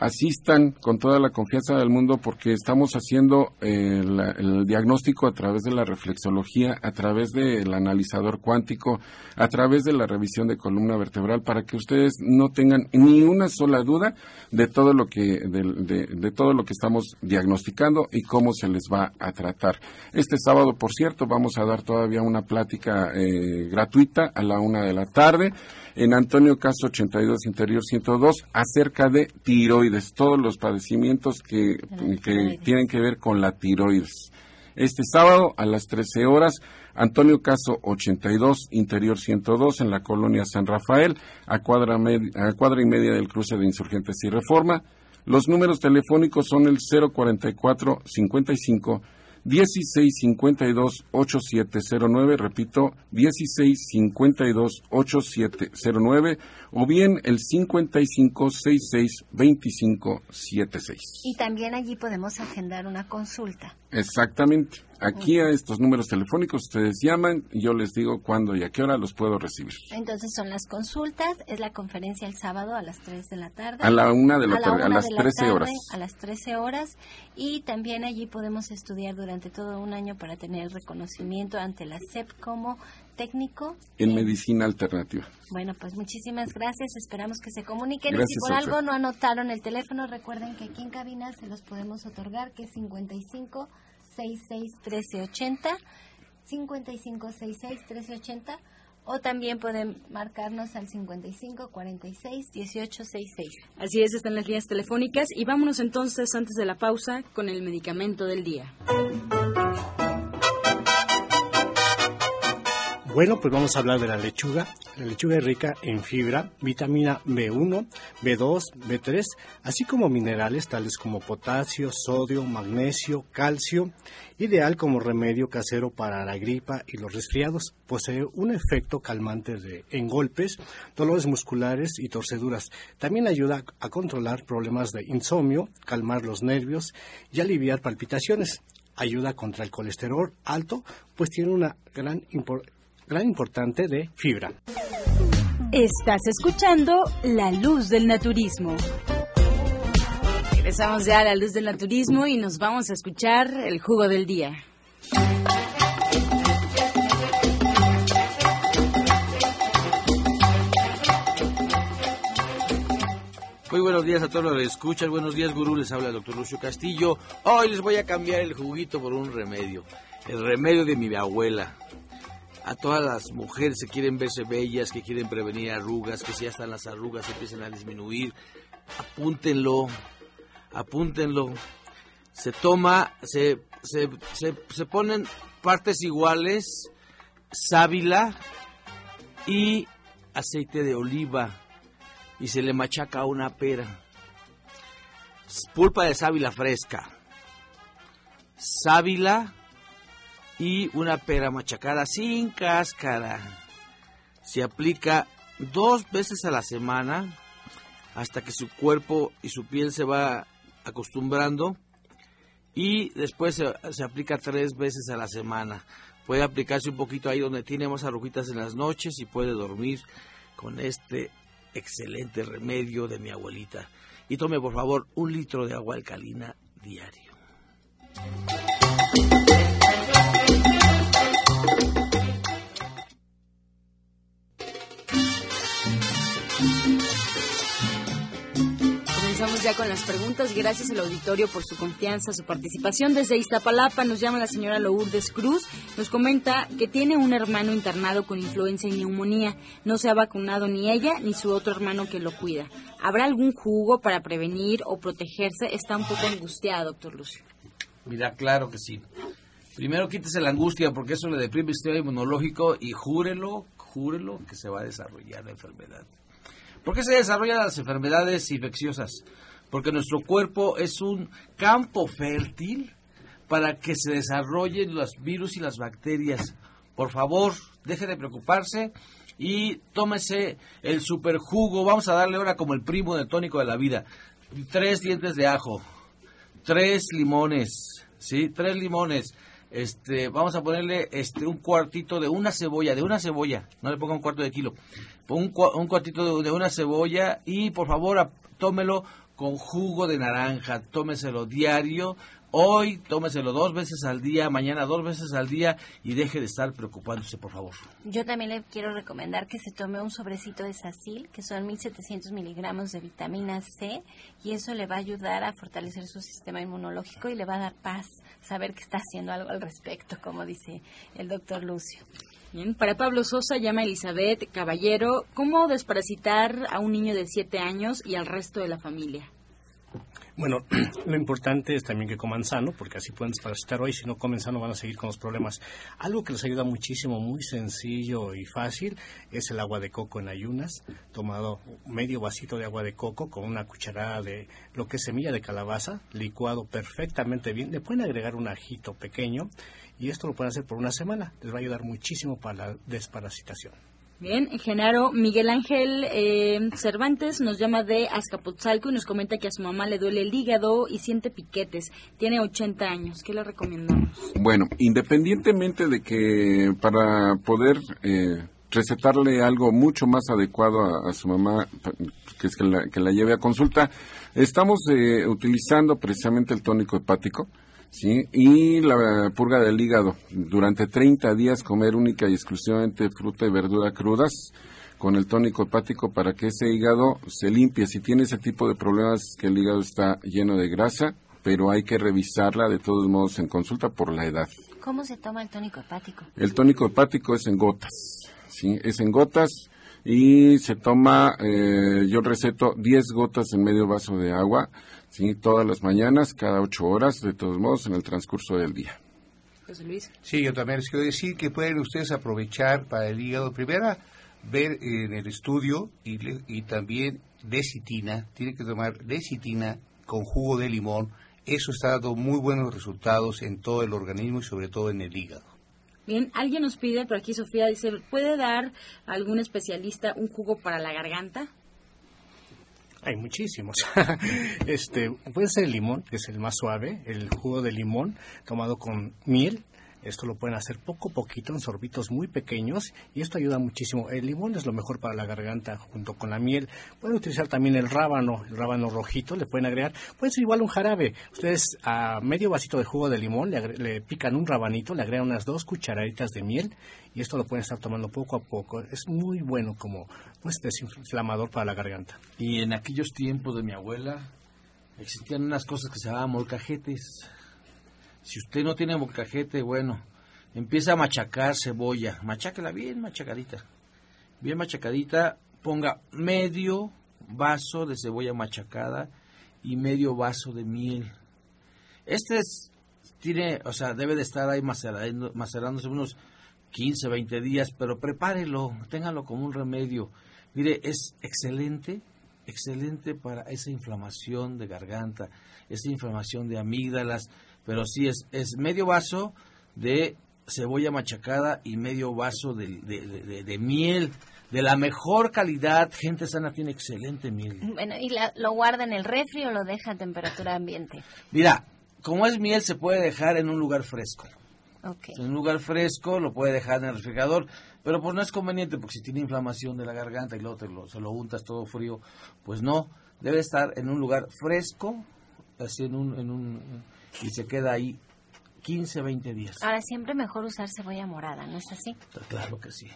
[SPEAKER 10] asistan con toda la confianza del mundo porque estamos haciendo eh, el diagnóstico a través de la reflexología, a través del analizador cuántico, a través de la revisión de columna vertebral para que ustedes no tengan ni una sola duda de todo lo que de, todo lo que estamos diagnosticando y cómo se les va a tratar. Este sábado, por cierto, vamos a dar todavía una plática eh, gratuita a la una de la tarde en Antonio Caso 82 Interior 102 acerca de tiroides, todos los padecimientos que, que tienen que ver con la tiroides. Este sábado a las 13 horas, Antonio Caso 82 Interior 102 en la colonia San Rafael, a cuadra, a cuadra y media del cruce de Insurgentes y Reforma. Los números telefónicos son el 044 55 1652-8709, repito, 1652-8709 o bien el 5566-2576.
[SPEAKER 4] Y también allí podemos agendar una consulta.
[SPEAKER 10] Exactamente. Aquí a estos números telefónicos ustedes llaman y yo les digo cuándo y a qué hora los puedo recibir.
[SPEAKER 4] Entonces son las consultas, es la conferencia el sábado a las 3 de la tarde.
[SPEAKER 10] A la 1 de la tarde, a las 13 horas.
[SPEAKER 4] A las 13 horas y también allí podemos estudiar durante todo un año para tener el reconocimiento ante la SEP como técnico.
[SPEAKER 10] En medicina alternativa.
[SPEAKER 4] Bueno, pues muchísimas gracias. Esperamos que se comuniquen. y si por algo no anotaron el teléfono, recuerden que aquí en cabina se los podemos otorgar, que es 55 66 1380, 55 66 1380 o también pueden marcarnos al 55 46 18 66.
[SPEAKER 2] Así es, están las líneas telefónicas y vámonos entonces antes de la pausa con el medicamento del día.
[SPEAKER 9] Bueno, pues vamos a hablar de la lechuga. La lechuga es rica en fibra, vitamina B1, B2, B3, así como minerales tales como potasio, sodio, magnesio, calcio, ideal como remedio casero para la gripa y los resfriados. Posee un efecto calmante de, en golpes, dolores musculares y torceduras. También ayuda a controlar problemas de insomnio, calmar los nervios y aliviar palpitaciones ayuda contra el colesterol alto, pues tiene una gran importancia gran importante de fibra.
[SPEAKER 2] Estás escuchando La Luz del Naturismo. Regresamos ya a La Luz del Naturismo y nos vamos a escuchar el jugo del día.
[SPEAKER 11] Muy buenos días a todos los que escuchan. Buenos días, gurú. Les habla el doctor Lucio Castillo. Hoy les voy a cambiar el juguito por un remedio. El remedio de mi abuela a todas las mujeres que quieren verse bellas, que quieren prevenir arrugas, que si ya están las arrugas empiezan a disminuir, apúntenlo, apúntenlo. Se toma, se, se, se, ponen partes iguales, sábila y aceite de oliva y se le machaca una pera. Pulpa de sábila fresca. Sábila y una pera machacada sin cáscara. Se aplica dos veces a la semana hasta que su cuerpo y su piel se va acostumbrando y después se, aplica tres veces a la semana. Puede aplicarse un poquito ahí donde tiene más arruguitas en las noches y puede dormir con este excelente remedio de mi abuelita. Y tome por favor un litro de agua alcalina diario.
[SPEAKER 2] Con las preguntas. Gracias al auditorio por su confianza, su participación. Desde Iztapalapa nos llama la señora Lourdes Cruz. Nos comenta que tiene un hermano internado con influenza y neumonía. No se ha vacunado ni ella ni su otro hermano que lo cuida. ¿Habrá algún jugo para prevenir o protegerse? Está un poco angustiada, doctor Lucio.
[SPEAKER 11] Mira, claro que sí. Primero quítese la angustia porque eso le deprime el sistema inmunológico y júrelo, júrelo que se va a desarrollar la enfermedad. ¿Por qué se desarrollan las enfermedades infecciosas? Porque nuestro cuerpo es un campo fértil para que se desarrollen los virus y las bacterias. Por favor, deje de preocuparse y tómese el superjugo. Vamos a darle ahora como el primo del tónico de la vida. Tres dientes de ajo, tres limones, ¿sí? Tres limones. Este, vamos a ponerle este un cuartito de una cebolla, de una cebolla, no le ponga un cuarto de kilo, un cuartito de, una cebolla y por favor tómelo con jugo de naranja, tómeselo diario, hoy tómeselo dos veces al día, mañana dos veces al día y deje de estar preocupándose, por favor.
[SPEAKER 4] Yo también le quiero recomendar que se tome un sobrecito de Sacil, que son 1700 miligramos de vitamina C, y eso le va a ayudar a fortalecer su sistema inmunológico y le va a dar paz, saber que está haciendo algo al respecto, como dice el doctor Lucio.
[SPEAKER 2] Bien, para Pablo Sosa llama Elizabeth Caballero, ¿cómo desparasitar a un niño de 7 años y al resto de la familia?
[SPEAKER 9] Bueno, lo importante es también que coman sano, porque así pueden desparasitar hoy. Si no comen sano, van a seguir con los problemas. Algo que les ayuda muchísimo, muy sencillo y fácil, es el agua de coco en ayunas. Tomado medio vasito de agua de coco con una cucharada de lo que es semilla de calabaza, licuado perfectamente bien. Le pueden agregar un ajito pequeño y esto lo pueden hacer por una semana. Les va a ayudar muchísimo para la desparasitación.
[SPEAKER 2] Bien, Genaro Miguel Ángel eh, Cervantes nos llama de Azcapotzalco y nos comenta que a su mamá le duele el hígado y siente piquetes. Tiene 80 años. ¿Qué le recomendamos?
[SPEAKER 10] Bueno, independientemente de que para poder eh, recetarle algo mucho más adecuado a, a su mamá, que es que la, que la lleve a consulta, estamos eh, utilizando precisamente el tónico hepático. ¿Sí? Y la purga del hígado. Durante 30 días comer única y exclusivamente fruta y verdura crudas con el tónico hepático para que ese hígado se limpie. Si tiene ese tipo de problemas que el hígado está lleno de grasa, pero hay que revisarla de todos modos en consulta por la edad.
[SPEAKER 4] ¿Cómo se toma el tónico hepático?
[SPEAKER 10] El tónico hepático es en gotas, ¿sí? Es en gotas y se toma, eh, yo receto 10 gotas en medio vaso de agua ¿sí? todas las mañanas, cada ocho horas, de todos modos, en el transcurso del día.
[SPEAKER 2] José Luis.
[SPEAKER 6] Sí, yo también les quiero decir que pueden ustedes aprovechar para el hígado, primero, ver en el estudio y, le- y también decitina, tiene que tomar decitina con jugo de limón. Eso está dando muy buenos resultados en todo el organismo y sobre todo en el hígado.
[SPEAKER 2] Bien, alguien nos pide, por aquí Sofía dice, ¿puede dar algún especialista un jugo para la garganta?
[SPEAKER 9] Hay muchísimos. este puede ser el limón, que es el más suave, el jugo de limón tomado con miel. Esto lo pueden hacer poco a poquito en sorbitos muy pequeños y esto ayuda muchísimo. El limón es lo mejor para la garganta junto con la miel. Pueden utilizar también el rábano, el rábano rojito, le pueden agregar. Puede ser igual un jarabe. Ustedes a medio vasito de jugo de limón le, le pican un rabanito, le agregan unas dos cucharaditas de miel y esto lo pueden estar tomando poco a poco. Es muy bueno como pues desinflamador para la garganta.
[SPEAKER 11] Y en aquellos tiempos de mi abuela existían unas cosas que se llamaban molcajetes. Si usted no tiene molcajete, bueno, empieza a machacar cebolla. Macháquela bien machacadita. Bien machacadita. Ponga medio vaso de cebolla machacada y medio vaso de miel. Este es, tiene, o sea, debe de estar ahí macerando- macerándose unos 15, 20 días, pero prepárelo, téngalo como un remedio. Mire, es excelente, excelente para esa inflamación de garganta, esa inflamación de amígdalas, pero sí es, es medio vaso de cebolla machacada y medio vaso de, de- de- miel de la mejor calidad. Gente sana tiene excelente miel.
[SPEAKER 4] Bueno, ¿y la- lo guarda en el refri o lo deja a temperatura ambiente?
[SPEAKER 11] Mira, como es miel se puede dejar en un lugar fresco. En un lugar fresco lo puede dejar en el refrigerador, pero pues no es conveniente porque si tiene inflamación de la garganta y luego te lo, se lo untas todo frío, pues no, debe estar en un lugar fresco, así en un, en un y se queda ahí 15, 20 días.
[SPEAKER 4] Ahora, siempre mejor usar cebolla morada, ¿no es así?
[SPEAKER 11] Claro que sí.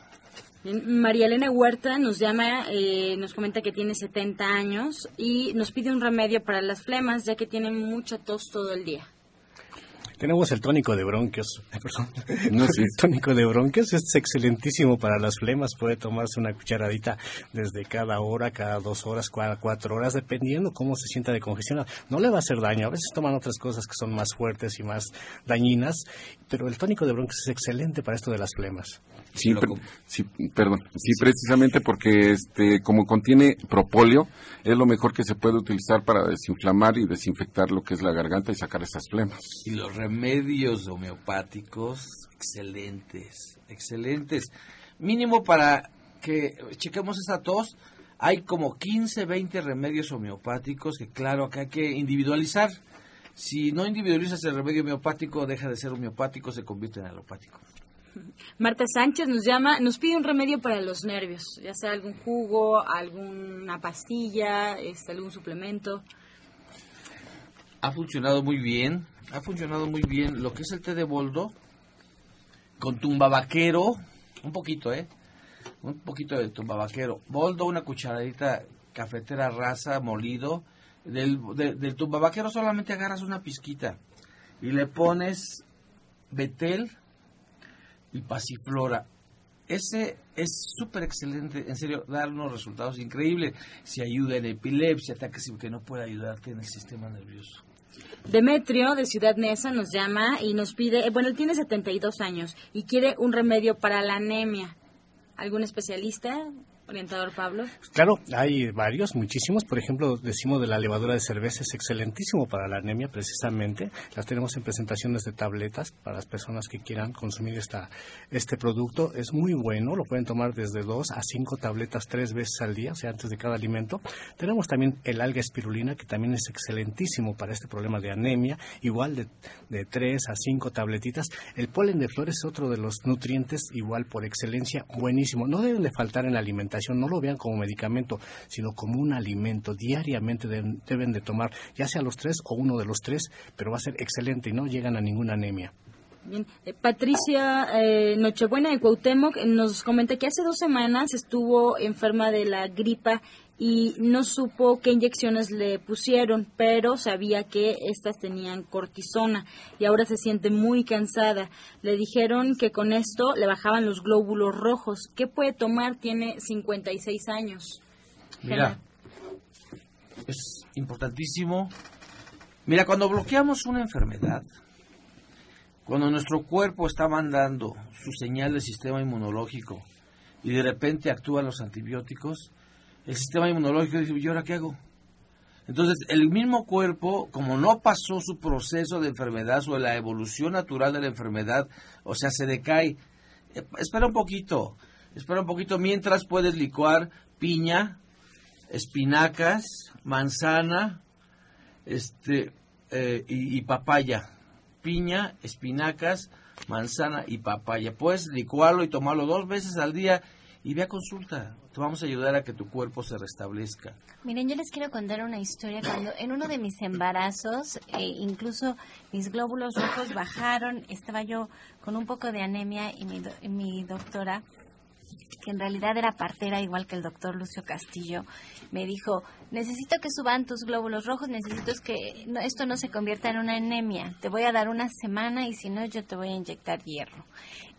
[SPEAKER 2] María Elena Huerta nos llama, eh, nos comenta que tiene 70 años y nos pide un remedio para las flemas, ya que tiene mucha tos todo el día.
[SPEAKER 9] Tenemos el tónico de bronquios. Perdón.
[SPEAKER 10] No, sí.
[SPEAKER 9] El tónico de bronquios es excelentísimo para las flemas. Puede tomarse una cucharadita desde cada hora, cada dos horas, cada cuatro horas, dependiendo cómo se sienta de congestión. No le va a hacer daño. A veces toman otras cosas que son más fuertes y más dañinas, pero el tónico de bronquios es excelente para esto de las flemas.
[SPEAKER 10] Sí, per- sí, perdón. Sí, precisamente porque este, como contiene propóleo, es lo mejor que se puede utilizar para desinflamar y desinfectar lo que es la garganta y sacar esas flemas.
[SPEAKER 11] Y los remedios homeopáticos, excelentes, excelentes. Mínimo para que chequemos esta tos, hay como 15, 20 remedios homeopáticos que claro que hay que individualizar. Si no individualizas el remedio homeopático, deja de ser homeopático, se convierte en alopático.
[SPEAKER 2] Marta Sánchez nos llama, nos pide un remedio para los nervios, ya sea algún jugo, alguna pastilla, este, algún suplemento.
[SPEAKER 11] ha funcionado muy bien, ha funcionado muy bien lo que es el té de boldo con tumbabaquero, un poquito, ¿eh? Un poquito de tumbabaquero. Boldo, una cucharadita cafetera rasa, molido. Del, de- del tumbabaquero solamente agarras una pizquita y le pones betel y pasiflora. Ese es súper excelente, en serio, da unos resultados increíbles. Si ayuda en epilepsia, ataques que no puede ayudarte en el sistema nervioso.
[SPEAKER 2] Demetrio de Ciudad Neza nos llama y nos pide, eh, bueno, él tiene 72 años y quiere un remedio para la anemia. ¿Algún especialista? Orientador Pablo.
[SPEAKER 9] Claro, hay varios, muchísimos. Por ejemplo, decimos de la levadura de cerveza es excelentísimo para la anemia, precisamente. Las tenemos en presentaciones de tabletas para las personas que quieran consumir esta, este producto. Es muy bueno, lo pueden tomar desde dos a cinco tabletas tres veces al día, o sea, antes de cada alimento. Tenemos también el alga espirulina, que también es excelentísimo para este problema de anemia, igual de, de tres a cinco tabletitas. El polen de flores es otro de los nutrientes, igual por excelencia, buenísimo. No deben de faltar en la alimentación, no lo vean como medicamento, sino como un alimento. Diariamente deben, de tomar, ya sea los tres o uno de los tres, pero va a ser excelente y no llegan a ninguna anemia.
[SPEAKER 2] Bien. Eh, Patricia eh, Nochebuena de Cuauhtémoc eh, nos comenta que hace dos semanas estuvo enferma de la gripa y no supo qué inyecciones le pusieron, pero sabía que estas tenían cortisona y ahora se siente muy cansada. Le dijeron que con esto le bajaban los glóbulos rojos. ¿Qué puede tomar? Tiene 56 años.
[SPEAKER 11] Mira, es importantísimo. Mira, cuando bloqueamos una enfermedad, cuando nuestro cuerpo está mandando su señal del sistema inmunológico y de repente actúan los antibióticos, el sistema inmunológico dice, ¿y ahora qué hago? Entonces, el mismo cuerpo, como no pasó su proceso de enfermedad o la evolución natural de la enfermedad, o sea, se decae. Eh, Espera un poquito, espera un poquito mientras puedes licuar piña, espinacas, manzana, este eh, y, y papaya. Piña, espinacas, manzana y papaya. Puedes licuarlo y tomarlo dos veces al día y ve a consulta. Te vamos a ayudar a que tu cuerpo se restablezca.
[SPEAKER 4] Miren, yo les quiero contar una historia. Cuando en uno de mis embarazos, eh, incluso mis glóbulos rojos bajaron, estaba yo con un poco de anemia y mi, do- mi doctora, que en realidad era partera igual que el doctor Lucio Castillo, me dijo, necesito que suban tus glóbulos rojos, necesito es que no- esto no se convierta en una anemia. Te voy a dar una semana y si no, yo te voy a inyectar hierro.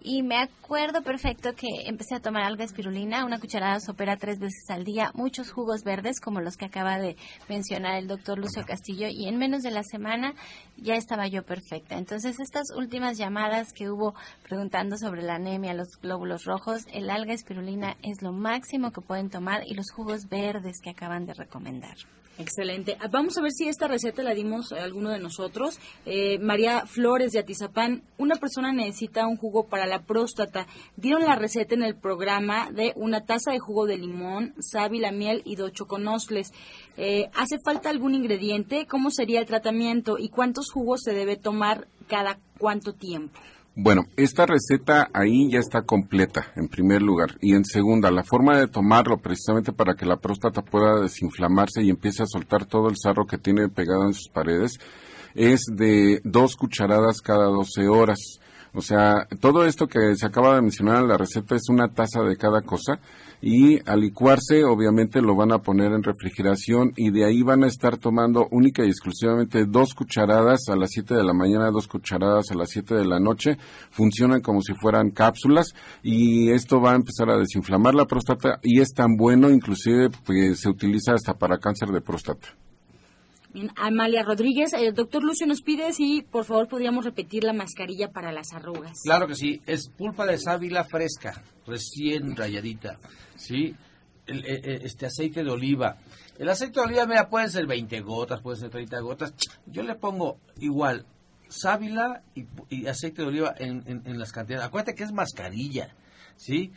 [SPEAKER 4] Y me acuerdo perfecto que empecé a tomar alga espirulina, una cucharada sopera tres veces al día, muchos jugos verdes como los que acaba de mencionar el doctor Lucio Castillo y en menos de la semana ya estaba yo perfecta. Entonces estas últimas llamadas que hubo preguntando sobre la anemia, los glóbulos rojos, el alga espirulina es lo máximo que pueden tomar y los jugos verdes que acaban de recomendar.
[SPEAKER 2] Excelente. Ah, Vamos a ver si esta receta la dimos a alguno de nosotros. Eh, María Flores de Atizapán, una persona necesita un jugo para la próstata. Dieron la receta en el programa de una taza de jugo de limón, sábila, miel y dos choconosles. Eh, ¿Hace falta algún ingrediente? ¿Cómo sería el tratamiento? ¿Y cuántos jugos se debe tomar cada cuánto tiempo?
[SPEAKER 10] Bueno, esta receta ahí ya está completa, en primer lugar. Y en segunda, la forma de tomarlo precisamente para que la próstata pueda desinflamarse y empiece a soltar todo el sarro que tiene pegado en sus paredes, es de dos cucharadas cada 12 horas. O sea, todo esto que se acaba de mencionar en la receta es una taza de cada cosa y al licuarse obviamente lo van a poner en refrigeración y de ahí van a estar tomando única y exclusivamente dos cucharadas a las 7 de la mañana, dos cucharadas a las 7 de la noche. Funcionan como si fueran cápsulas y esto va a empezar a desinflamar la próstata y es tan bueno inclusive pues se utiliza hasta para cáncer de próstata.
[SPEAKER 2] Amalia Rodríguez, el doctor Lucio nos pide si por favor podríamos repetir la mascarilla para las arrugas.
[SPEAKER 11] Claro que sí, es pulpa de sábila fresca, recién rayadita, ¿sí? Eh, eh, este aceite de oliva. El aceite de oliva, mira, pueden ser 20 gotas, pueden ser 30 gotas. Yo le pongo igual sábila y, y aceite de oliva en, en- en las cantidades. Acuérdate que es mascarilla, ¿sí?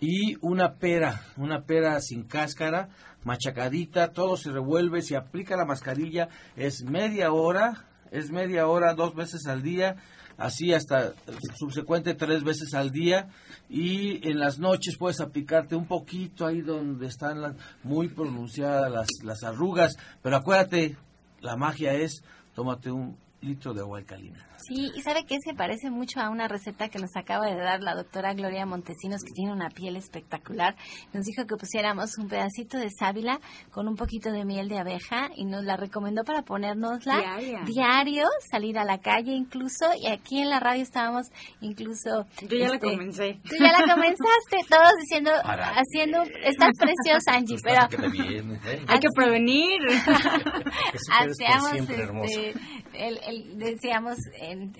[SPEAKER 11] Y una pera, una pera sin cáscara, machacadita, todo se revuelve, se aplica la mascarilla, es media hora, es media hora, dos veces al día, así hasta subsecuente tres veces al día y en las noches puedes aplicarte un poquito ahí donde están las, muy pronunciadas las, las arrugas, pero acuérdate, la magia es tómate un litro de agua alcalina.
[SPEAKER 4] Sí, y sabe que se parece mucho a una receta que nos acaba de dar la doctora Gloria Montesinos, que tiene una piel espectacular. Nos dijo que pusiéramos un pedacito de sábila con un poquito de miel de abeja y nos la recomendó para ponérnosla
[SPEAKER 2] Diaria.
[SPEAKER 4] diario, salir a la calle incluso. Y aquí en la radio estábamos incluso.
[SPEAKER 2] Yo ya la
[SPEAKER 4] este,
[SPEAKER 2] comencé.
[SPEAKER 4] Tú ya la comenzaste, todos diciendo,
[SPEAKER 11] ¿Para
[SPEAKER 4] haciendo, estás preciosa, Angie, pero
[SPEAKER 11] Que viene, ¿eh?
[SPEAKER 2] Hay que prevenir.
[SPEAKER 4] Hacíamos, este, el, el- decíamos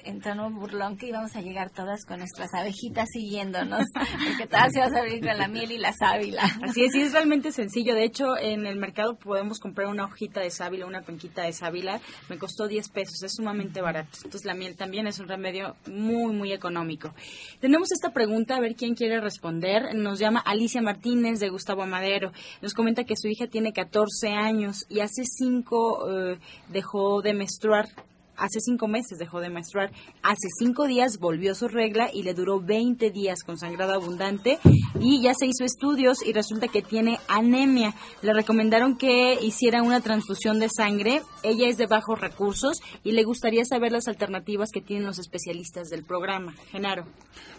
[SPEAKER 4] en, tono burlón que íbamos a llegar todas con nuestras abejitas siguiéndonos, porque todas íbamos a venir con la miel y la sábila.
[SPEAKER 2] Así es, y es realmente sencillo. De hecho, en el mercado podemos comprar una hojita de sábila, una penquita de sábila. Me costó 10 pesos, es sumamente barato. Entonces, la miel también es un remedio muy, muy económico. Tenemos esta pregunta, a ver quién quiere responder. Nos llama Alicia Martínez de Gustavo Amadero. Nos comenta que su hija tiene 14 años y hace 5 dejó de menstruar. Hace cinco meses dejó de menstruar. Hace cinco días volvió su regla y le duró 20 días con sangrado abundante. Y ya se hizo estudios y resulta que tiene anemia. Le recomendaron que hiciera una transfusión de sangre. Ella es de bajos recursos y le gustaría saber las alternativas que tienen los especialistas del programa. Genaro.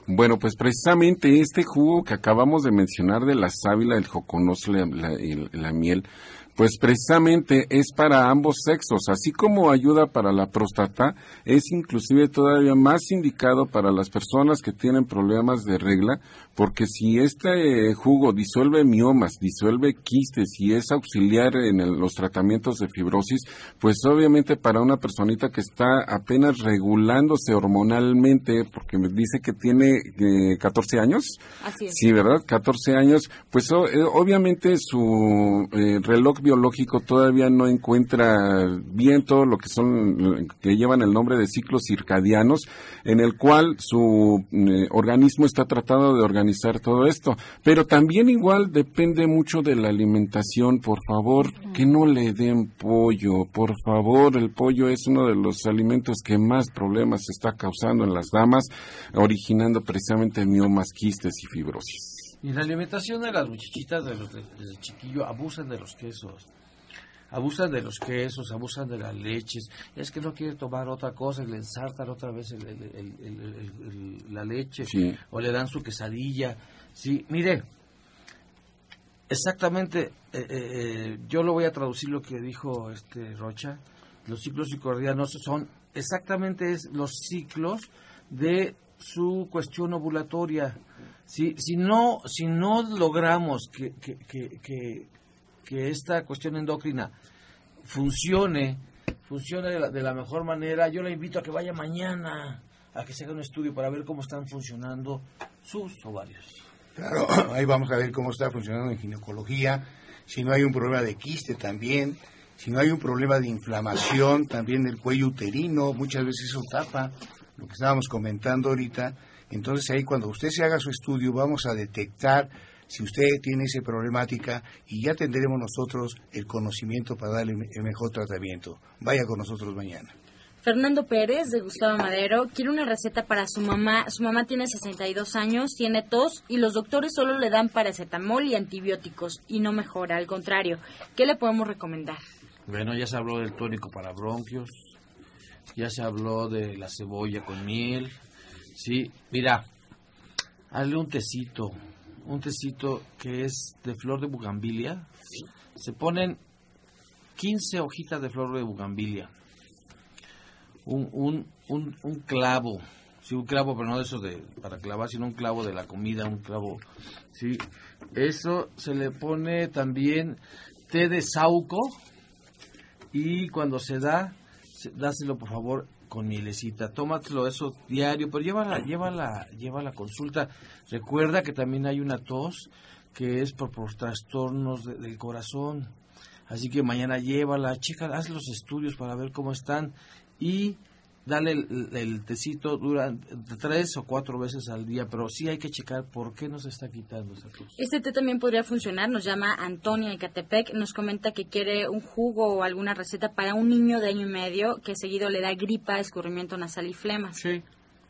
[SPEAKER 10] Bueno, pues precisamente este jugo que acabamos de mencionar de la sábila, el joconos la- la- y la miel, pues precisamente es para ambos sexos, así como ayuda para la próstata, es inclusive todavía más indicado para las personas que tienen problemas de regla, porque si este jugo disuelve miomas, disuelve quistes y es auxiliar en el- los tratamientos de fibrosis, pues obviamente para una personita que está apenas regulándose hormonalmente, porque me dice que tiene eh, 14 años,
[SPEAKER 2] Así es.
[SPEAKER 10] Sí, ¿verdad? 14 años. Pues o- eh, obviamente su eh, reloj biológico todavía no encuentra bien todo lo que son, que llevan el nombre de ciclos circadianos, en el cual su eh, organismo está tratando de organizar todo esto. Pero también igual depende mucho de la alimentación. Por favor, que no le den pollo. Por favor, el pollo es uno de los alimentos que más problemas está causando en las damas, originando precisamente miomas, quistes y fibrosis.
[SPEAKER 11] Y la alimentación de las muchachitas de los de- desde chiquillo abusan de los quesos. Abusan de los quesos, abusan de las leches. Es que no quiere tomar otra cosa y le ensartan otra vez el- la leche.
[SPEAKER 10] Sí.
[SPEAKER 11] O le dan su quesadilla. Sí, mire, exactamente, eh, eh, eh, yo lo voy a traducir lo que dijo este Rocha. Los ciclos psicordianos son exactamente es los ciclos de su cuestión ovulatoria. Si, si, no, si no logramos que, que, que, que, que esta cuestión endocrina funcione, funcione de la, de la mejor manera, yo la invito a que vaya mañana a que se haga un estudio para ver cómo están funcionando sus ovarios.
[SPEAKER 6] Claro, ahí vamos a ver cómo está funcionando en ginecología, si no hay un problema de quiste también, si no hay un problema de inflamación también del cuello uterino, muchas veces eso tapa lo que estábamos comentando ahorita. Entonces ahí cuando usted se haga su estudio vamos a detectar si usted tiene esa problemática y ya tendremos nosotros el conocimiento para darle el mejor tratamiento. Vaya con nosotros mañana.
[SPEAKER 2] Fernando Pérez de Gustavo Madero quiere una receta para su mamá. Su mamá tiene 62 años, tiene tos y los doctores solo le dan paracetamol y antibióticos y no mejora, al contrario. ¿Qué le podemos recomendar?
[SPEAKER 11] Bueno, ya se habló del tónico para bronquios, ya se habló de la cebolla con miel. Sí, mira, hazle un tecito, un tecito que es de flor de bugambilia. Se ponen 15 hojitas de flor de bugambilia, un, un, un, un clavo, sí, un clavo, pero no de esos de, para clavar, sino un clavo de la comida, un clavo, sí. Eso se le pone también té de sauco, y cuando se da, se- dáselo por favor con mielecita. Tómatelo eso diario, pero llévala, llévala, lleva la consulta. Recuerda que también hay una tos que es por, trastornos de- del corazón. Así que mañana llévala, chica, haz los estudios para ver cómo están y dale el, el tecito durante tres o cuatro veces al día, pero sí hay que checar por qué no se está quitando esa tos.
[SPEAKER 2] Este té también podría funcionar. Nos llama Antonia de Catepec. Nos comenta que quiere un jugo o alguna receta para un niño de año y medio que seguido le da gripa, escurrimiento nasal y flemas.
[SPEAKER 11] Sí,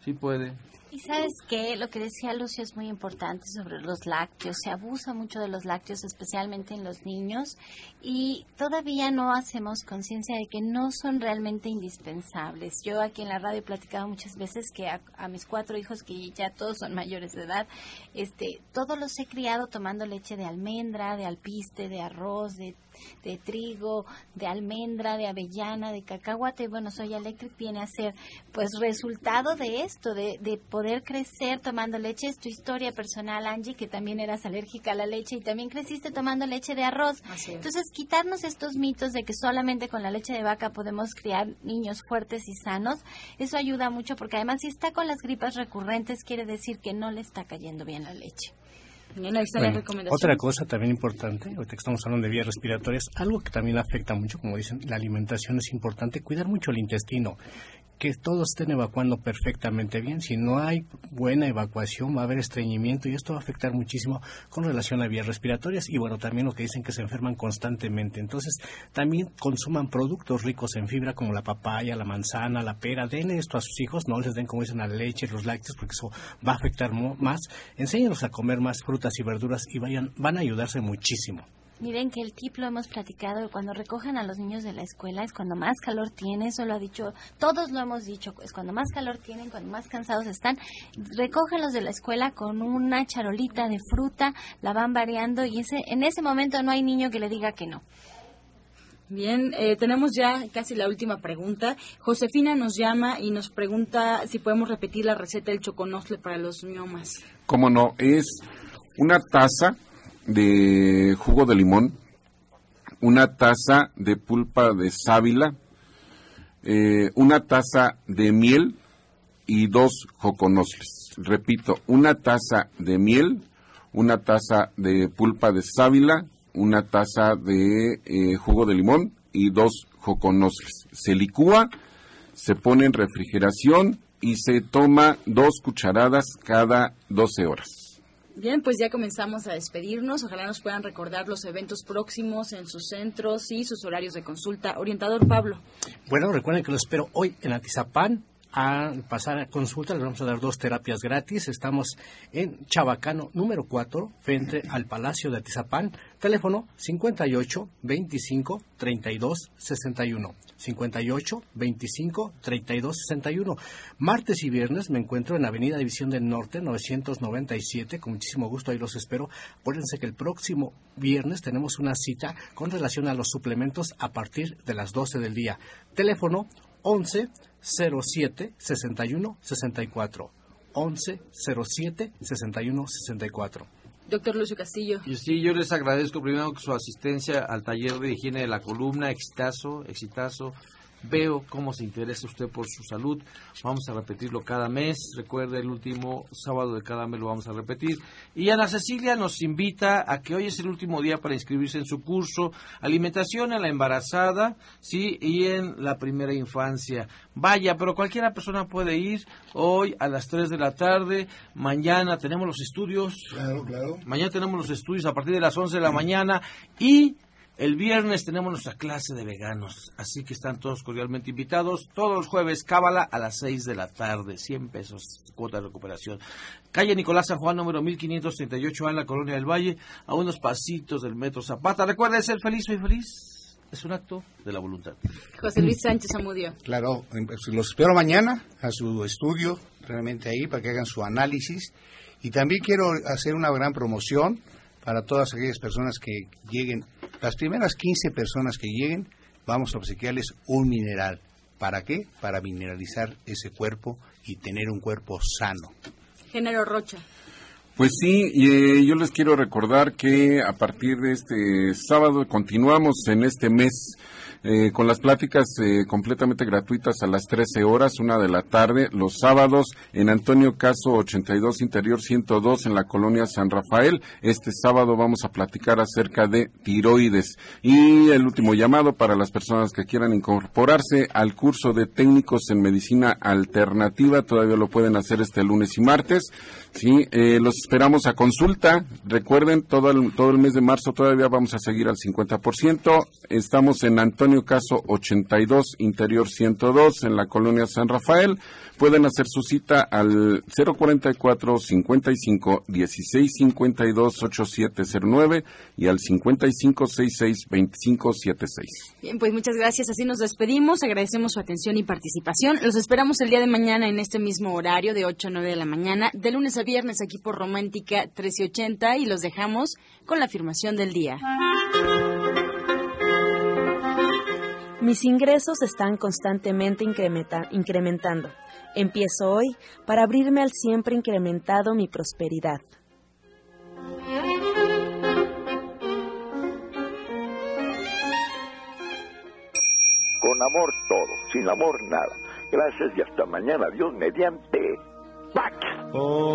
[SPEAKER 11] sí puede.
[SPEAKER 4] Y sabes que lo que decía Lucio es muy importante sobre los lácteos. Se abusa mucho de los lácteos, especialmente en los niños, y todavía no hacemos conciencia de que no son realmente indispensables. Yo aquí en la radio he platicado muchas veces que a, a, mis cuatro hijos, que ya todos son mayores de edad, este, todos los he criado tomando leche de almendra, de alpiste, de arroz, de de trigo, de almendra, de avellana, de cacahuate. Bueno, Soya Electric viene a ser pues resultado de esto, de, de poder crecer tomando leche. Es tu historia personal, Angie, que también eras alérgica a la leche y también creciste tomando leche de arroz. Entonces, quitarnos estos mitos de que solamente con la leche de vaca podemos criar niños fuertes y sanos, eso ayuda mucho porque además si está con las gripas recurrentes quiere decir que no le está cayendo bien la leche
[SPEAKER 9] otra cosa también importante, ahorita que estamos hablando de vías respiratorias, algo que también afecta mucho, como dicen, la alimentación es importante, cuidar mucho el intestino que todos estén evacuando perfectamente bien. Si no hay buena evacuación, va a haber estreñimiento y esto va a afectar muchísimo con relación a vías respiratorias y bueno, también lo que dicen que se enferman constantemente. Entonces, también consuman productos ricos en fibra como la papaya, la manzana, la pera. Den esto a sus hijos, no les den como dicen la leche, los lácteos, porque eso va a afectar más. Enséñenlos a comer más frutas y verduras y vayan, van a ayudarse muchísimo.
[SPEAKER 4] Miren que el tip lo hemos platicado, cuando recogen a los niños de la escuela es cuando más calor tienen, eso lo ha dicho, todos lo hemos dicho, es cuando más calor tienen, cuando más cansados están, recógenlos de la escuela con una charolita de fruta, la van variando y ese, en ese momento no hay niño que le diga que no.
[SPEAKER 2] Bien, eh, tenemos ya casi la última pregunta. Josefina nos llama y nos pregunta si podemos repetir la receta del choconostle para los miomas.
[SPEAKER 10] ¿Cómo no? Es una taza de jugo de limón, una taza de pulpa de sábila, eh, una taza de miel y dos joconosles. Repito, una taza de miel, una taza de pulpa de sábila, una taza de eh, jugo de limón y dos joconosles. Se licúa, se pone en refrigeración y se toma dos cucharadas cada 12 horas.
[SPEAKER 2] Bien, pues ya comenzamos a despedirnos. Ojalá nos puedan recordar los eventos próximos en sus centros y sus horarios de consulta. Orientador Pablo.
[SPEAKER 9] Bueno, recuerden que lo espero hoy en Atizapán. A pasar a consulta, les vamos a dar dos terapias gratis. Estamos en Chabacano número 4, frente al Palacio de Atizapán. Teléfono 58 25 32 61. 58 25 32 61. Martes y viernes me encuentro en Avenida División del Norte 997. Con muchísimo gusto ahí los espero. Acuérdense que el próximo viernes tenemos una cita con relación a los suplementos a partir de las 12 del día. Teléfono 11 07 61 64. 11 07 61 64.
[SPEAKER 2] Doctor Lucio Castillo.
[SPEAKER 11] Y sí, yo les agradezco primero su asistencia al taller de higiene de la columna, exitazo, exitazo. Veo cómo se interesa usted por su salud. Vamos a repetirlo cada mes. Recuerde, el último sábado de cada mes lo vamos a repetir. Y Ana Cecilia nos invita a que hoy es el último día para inscribirse en su curso Alimentación en la embarazada, sí, y en la primera infancia. Vaya, pero cualquiera persona puede ir hoy a las 3 de la tarde. Mañana tenemos los estudios.
[SPEAKER 6] Claro, claro.
[SPEAKER 11] Mañana tenemos los estudios a partir de las 11 de la mañana y el viernes tenemos nuestra clase de veganos, así que están todos cordialmente invitados. Todos los jueves, Cábala a las 6 de la tarde, 100 pesos, cuota de recuperación. Calle Nicolás San Juan, número 1538 en la Colonia del Valle, a unos pasitos del Metro Zapata. Recuerden ser feliz, soy feliz. Es un acto de la voluntad.
[SPEAKER 2] José Luis Sánchez Amudio.
[SPEAKER 6] Claro, pues, los espero mañana a su estudio, realmente ahí, para que hagan su análisis. Y también quiero hacer una gran promoción para todas aquellas personas que lleguen, las primeras 15 personas que lleguen, vamos a obsequiarles un mineral. ¿Para qué? Para mineralizar ese cuerpo y tener un cuerpo sano.
[SPEAKER 2] Género Rocha.
[SPEAKER 10] Pues sí, eh, yo les quiero recordar que a partir de este sábado continuamos en este mes eh, con las pláticas eh, completamente gratuitas a las 13 horas, una de la tarde, los sábados en Antonio Caso 82 Interior 102 en la colonia San Rafael. Este sábado vamos a platicar acerca de tiroides. Y el último llamado para las personas que quieran incorporarse al curso de técnicos en medicina alternativa, todavía lo pueden hacer este lunes y martes. Sí, eh, los esperamos a consulta. Recuerden, todo el, todo el mes de marzo todavía vamos a seguir al 50%. Estamos en Antonio Caso 82, Interior 102, en la colonia San Rafael. Pueden hacer su cita al 044 55 16 52 8709 y al 55 66 25 76.
[SPEAKER 2] Bien, pues muchas gracias. Así nos despedimos. Agradecemos su atención y participación. Los esperamos el día de mañana en este mismo horario de 8 a 9 de la mañana, de lunes a viernes aquí por Romántica 1380 y los dejamos con la afirmación del día.
[SPEAKER 3] Mis ingresos están constantemente incrementando. Empiezo hoy para abrirme al siempre incrementado mi prosperidad.
[SPEAKER 1] Con amor todo, sin amor nada. Gracias y hasta mañana. Dios mediante. back.
[SPEAKER 12] Oh.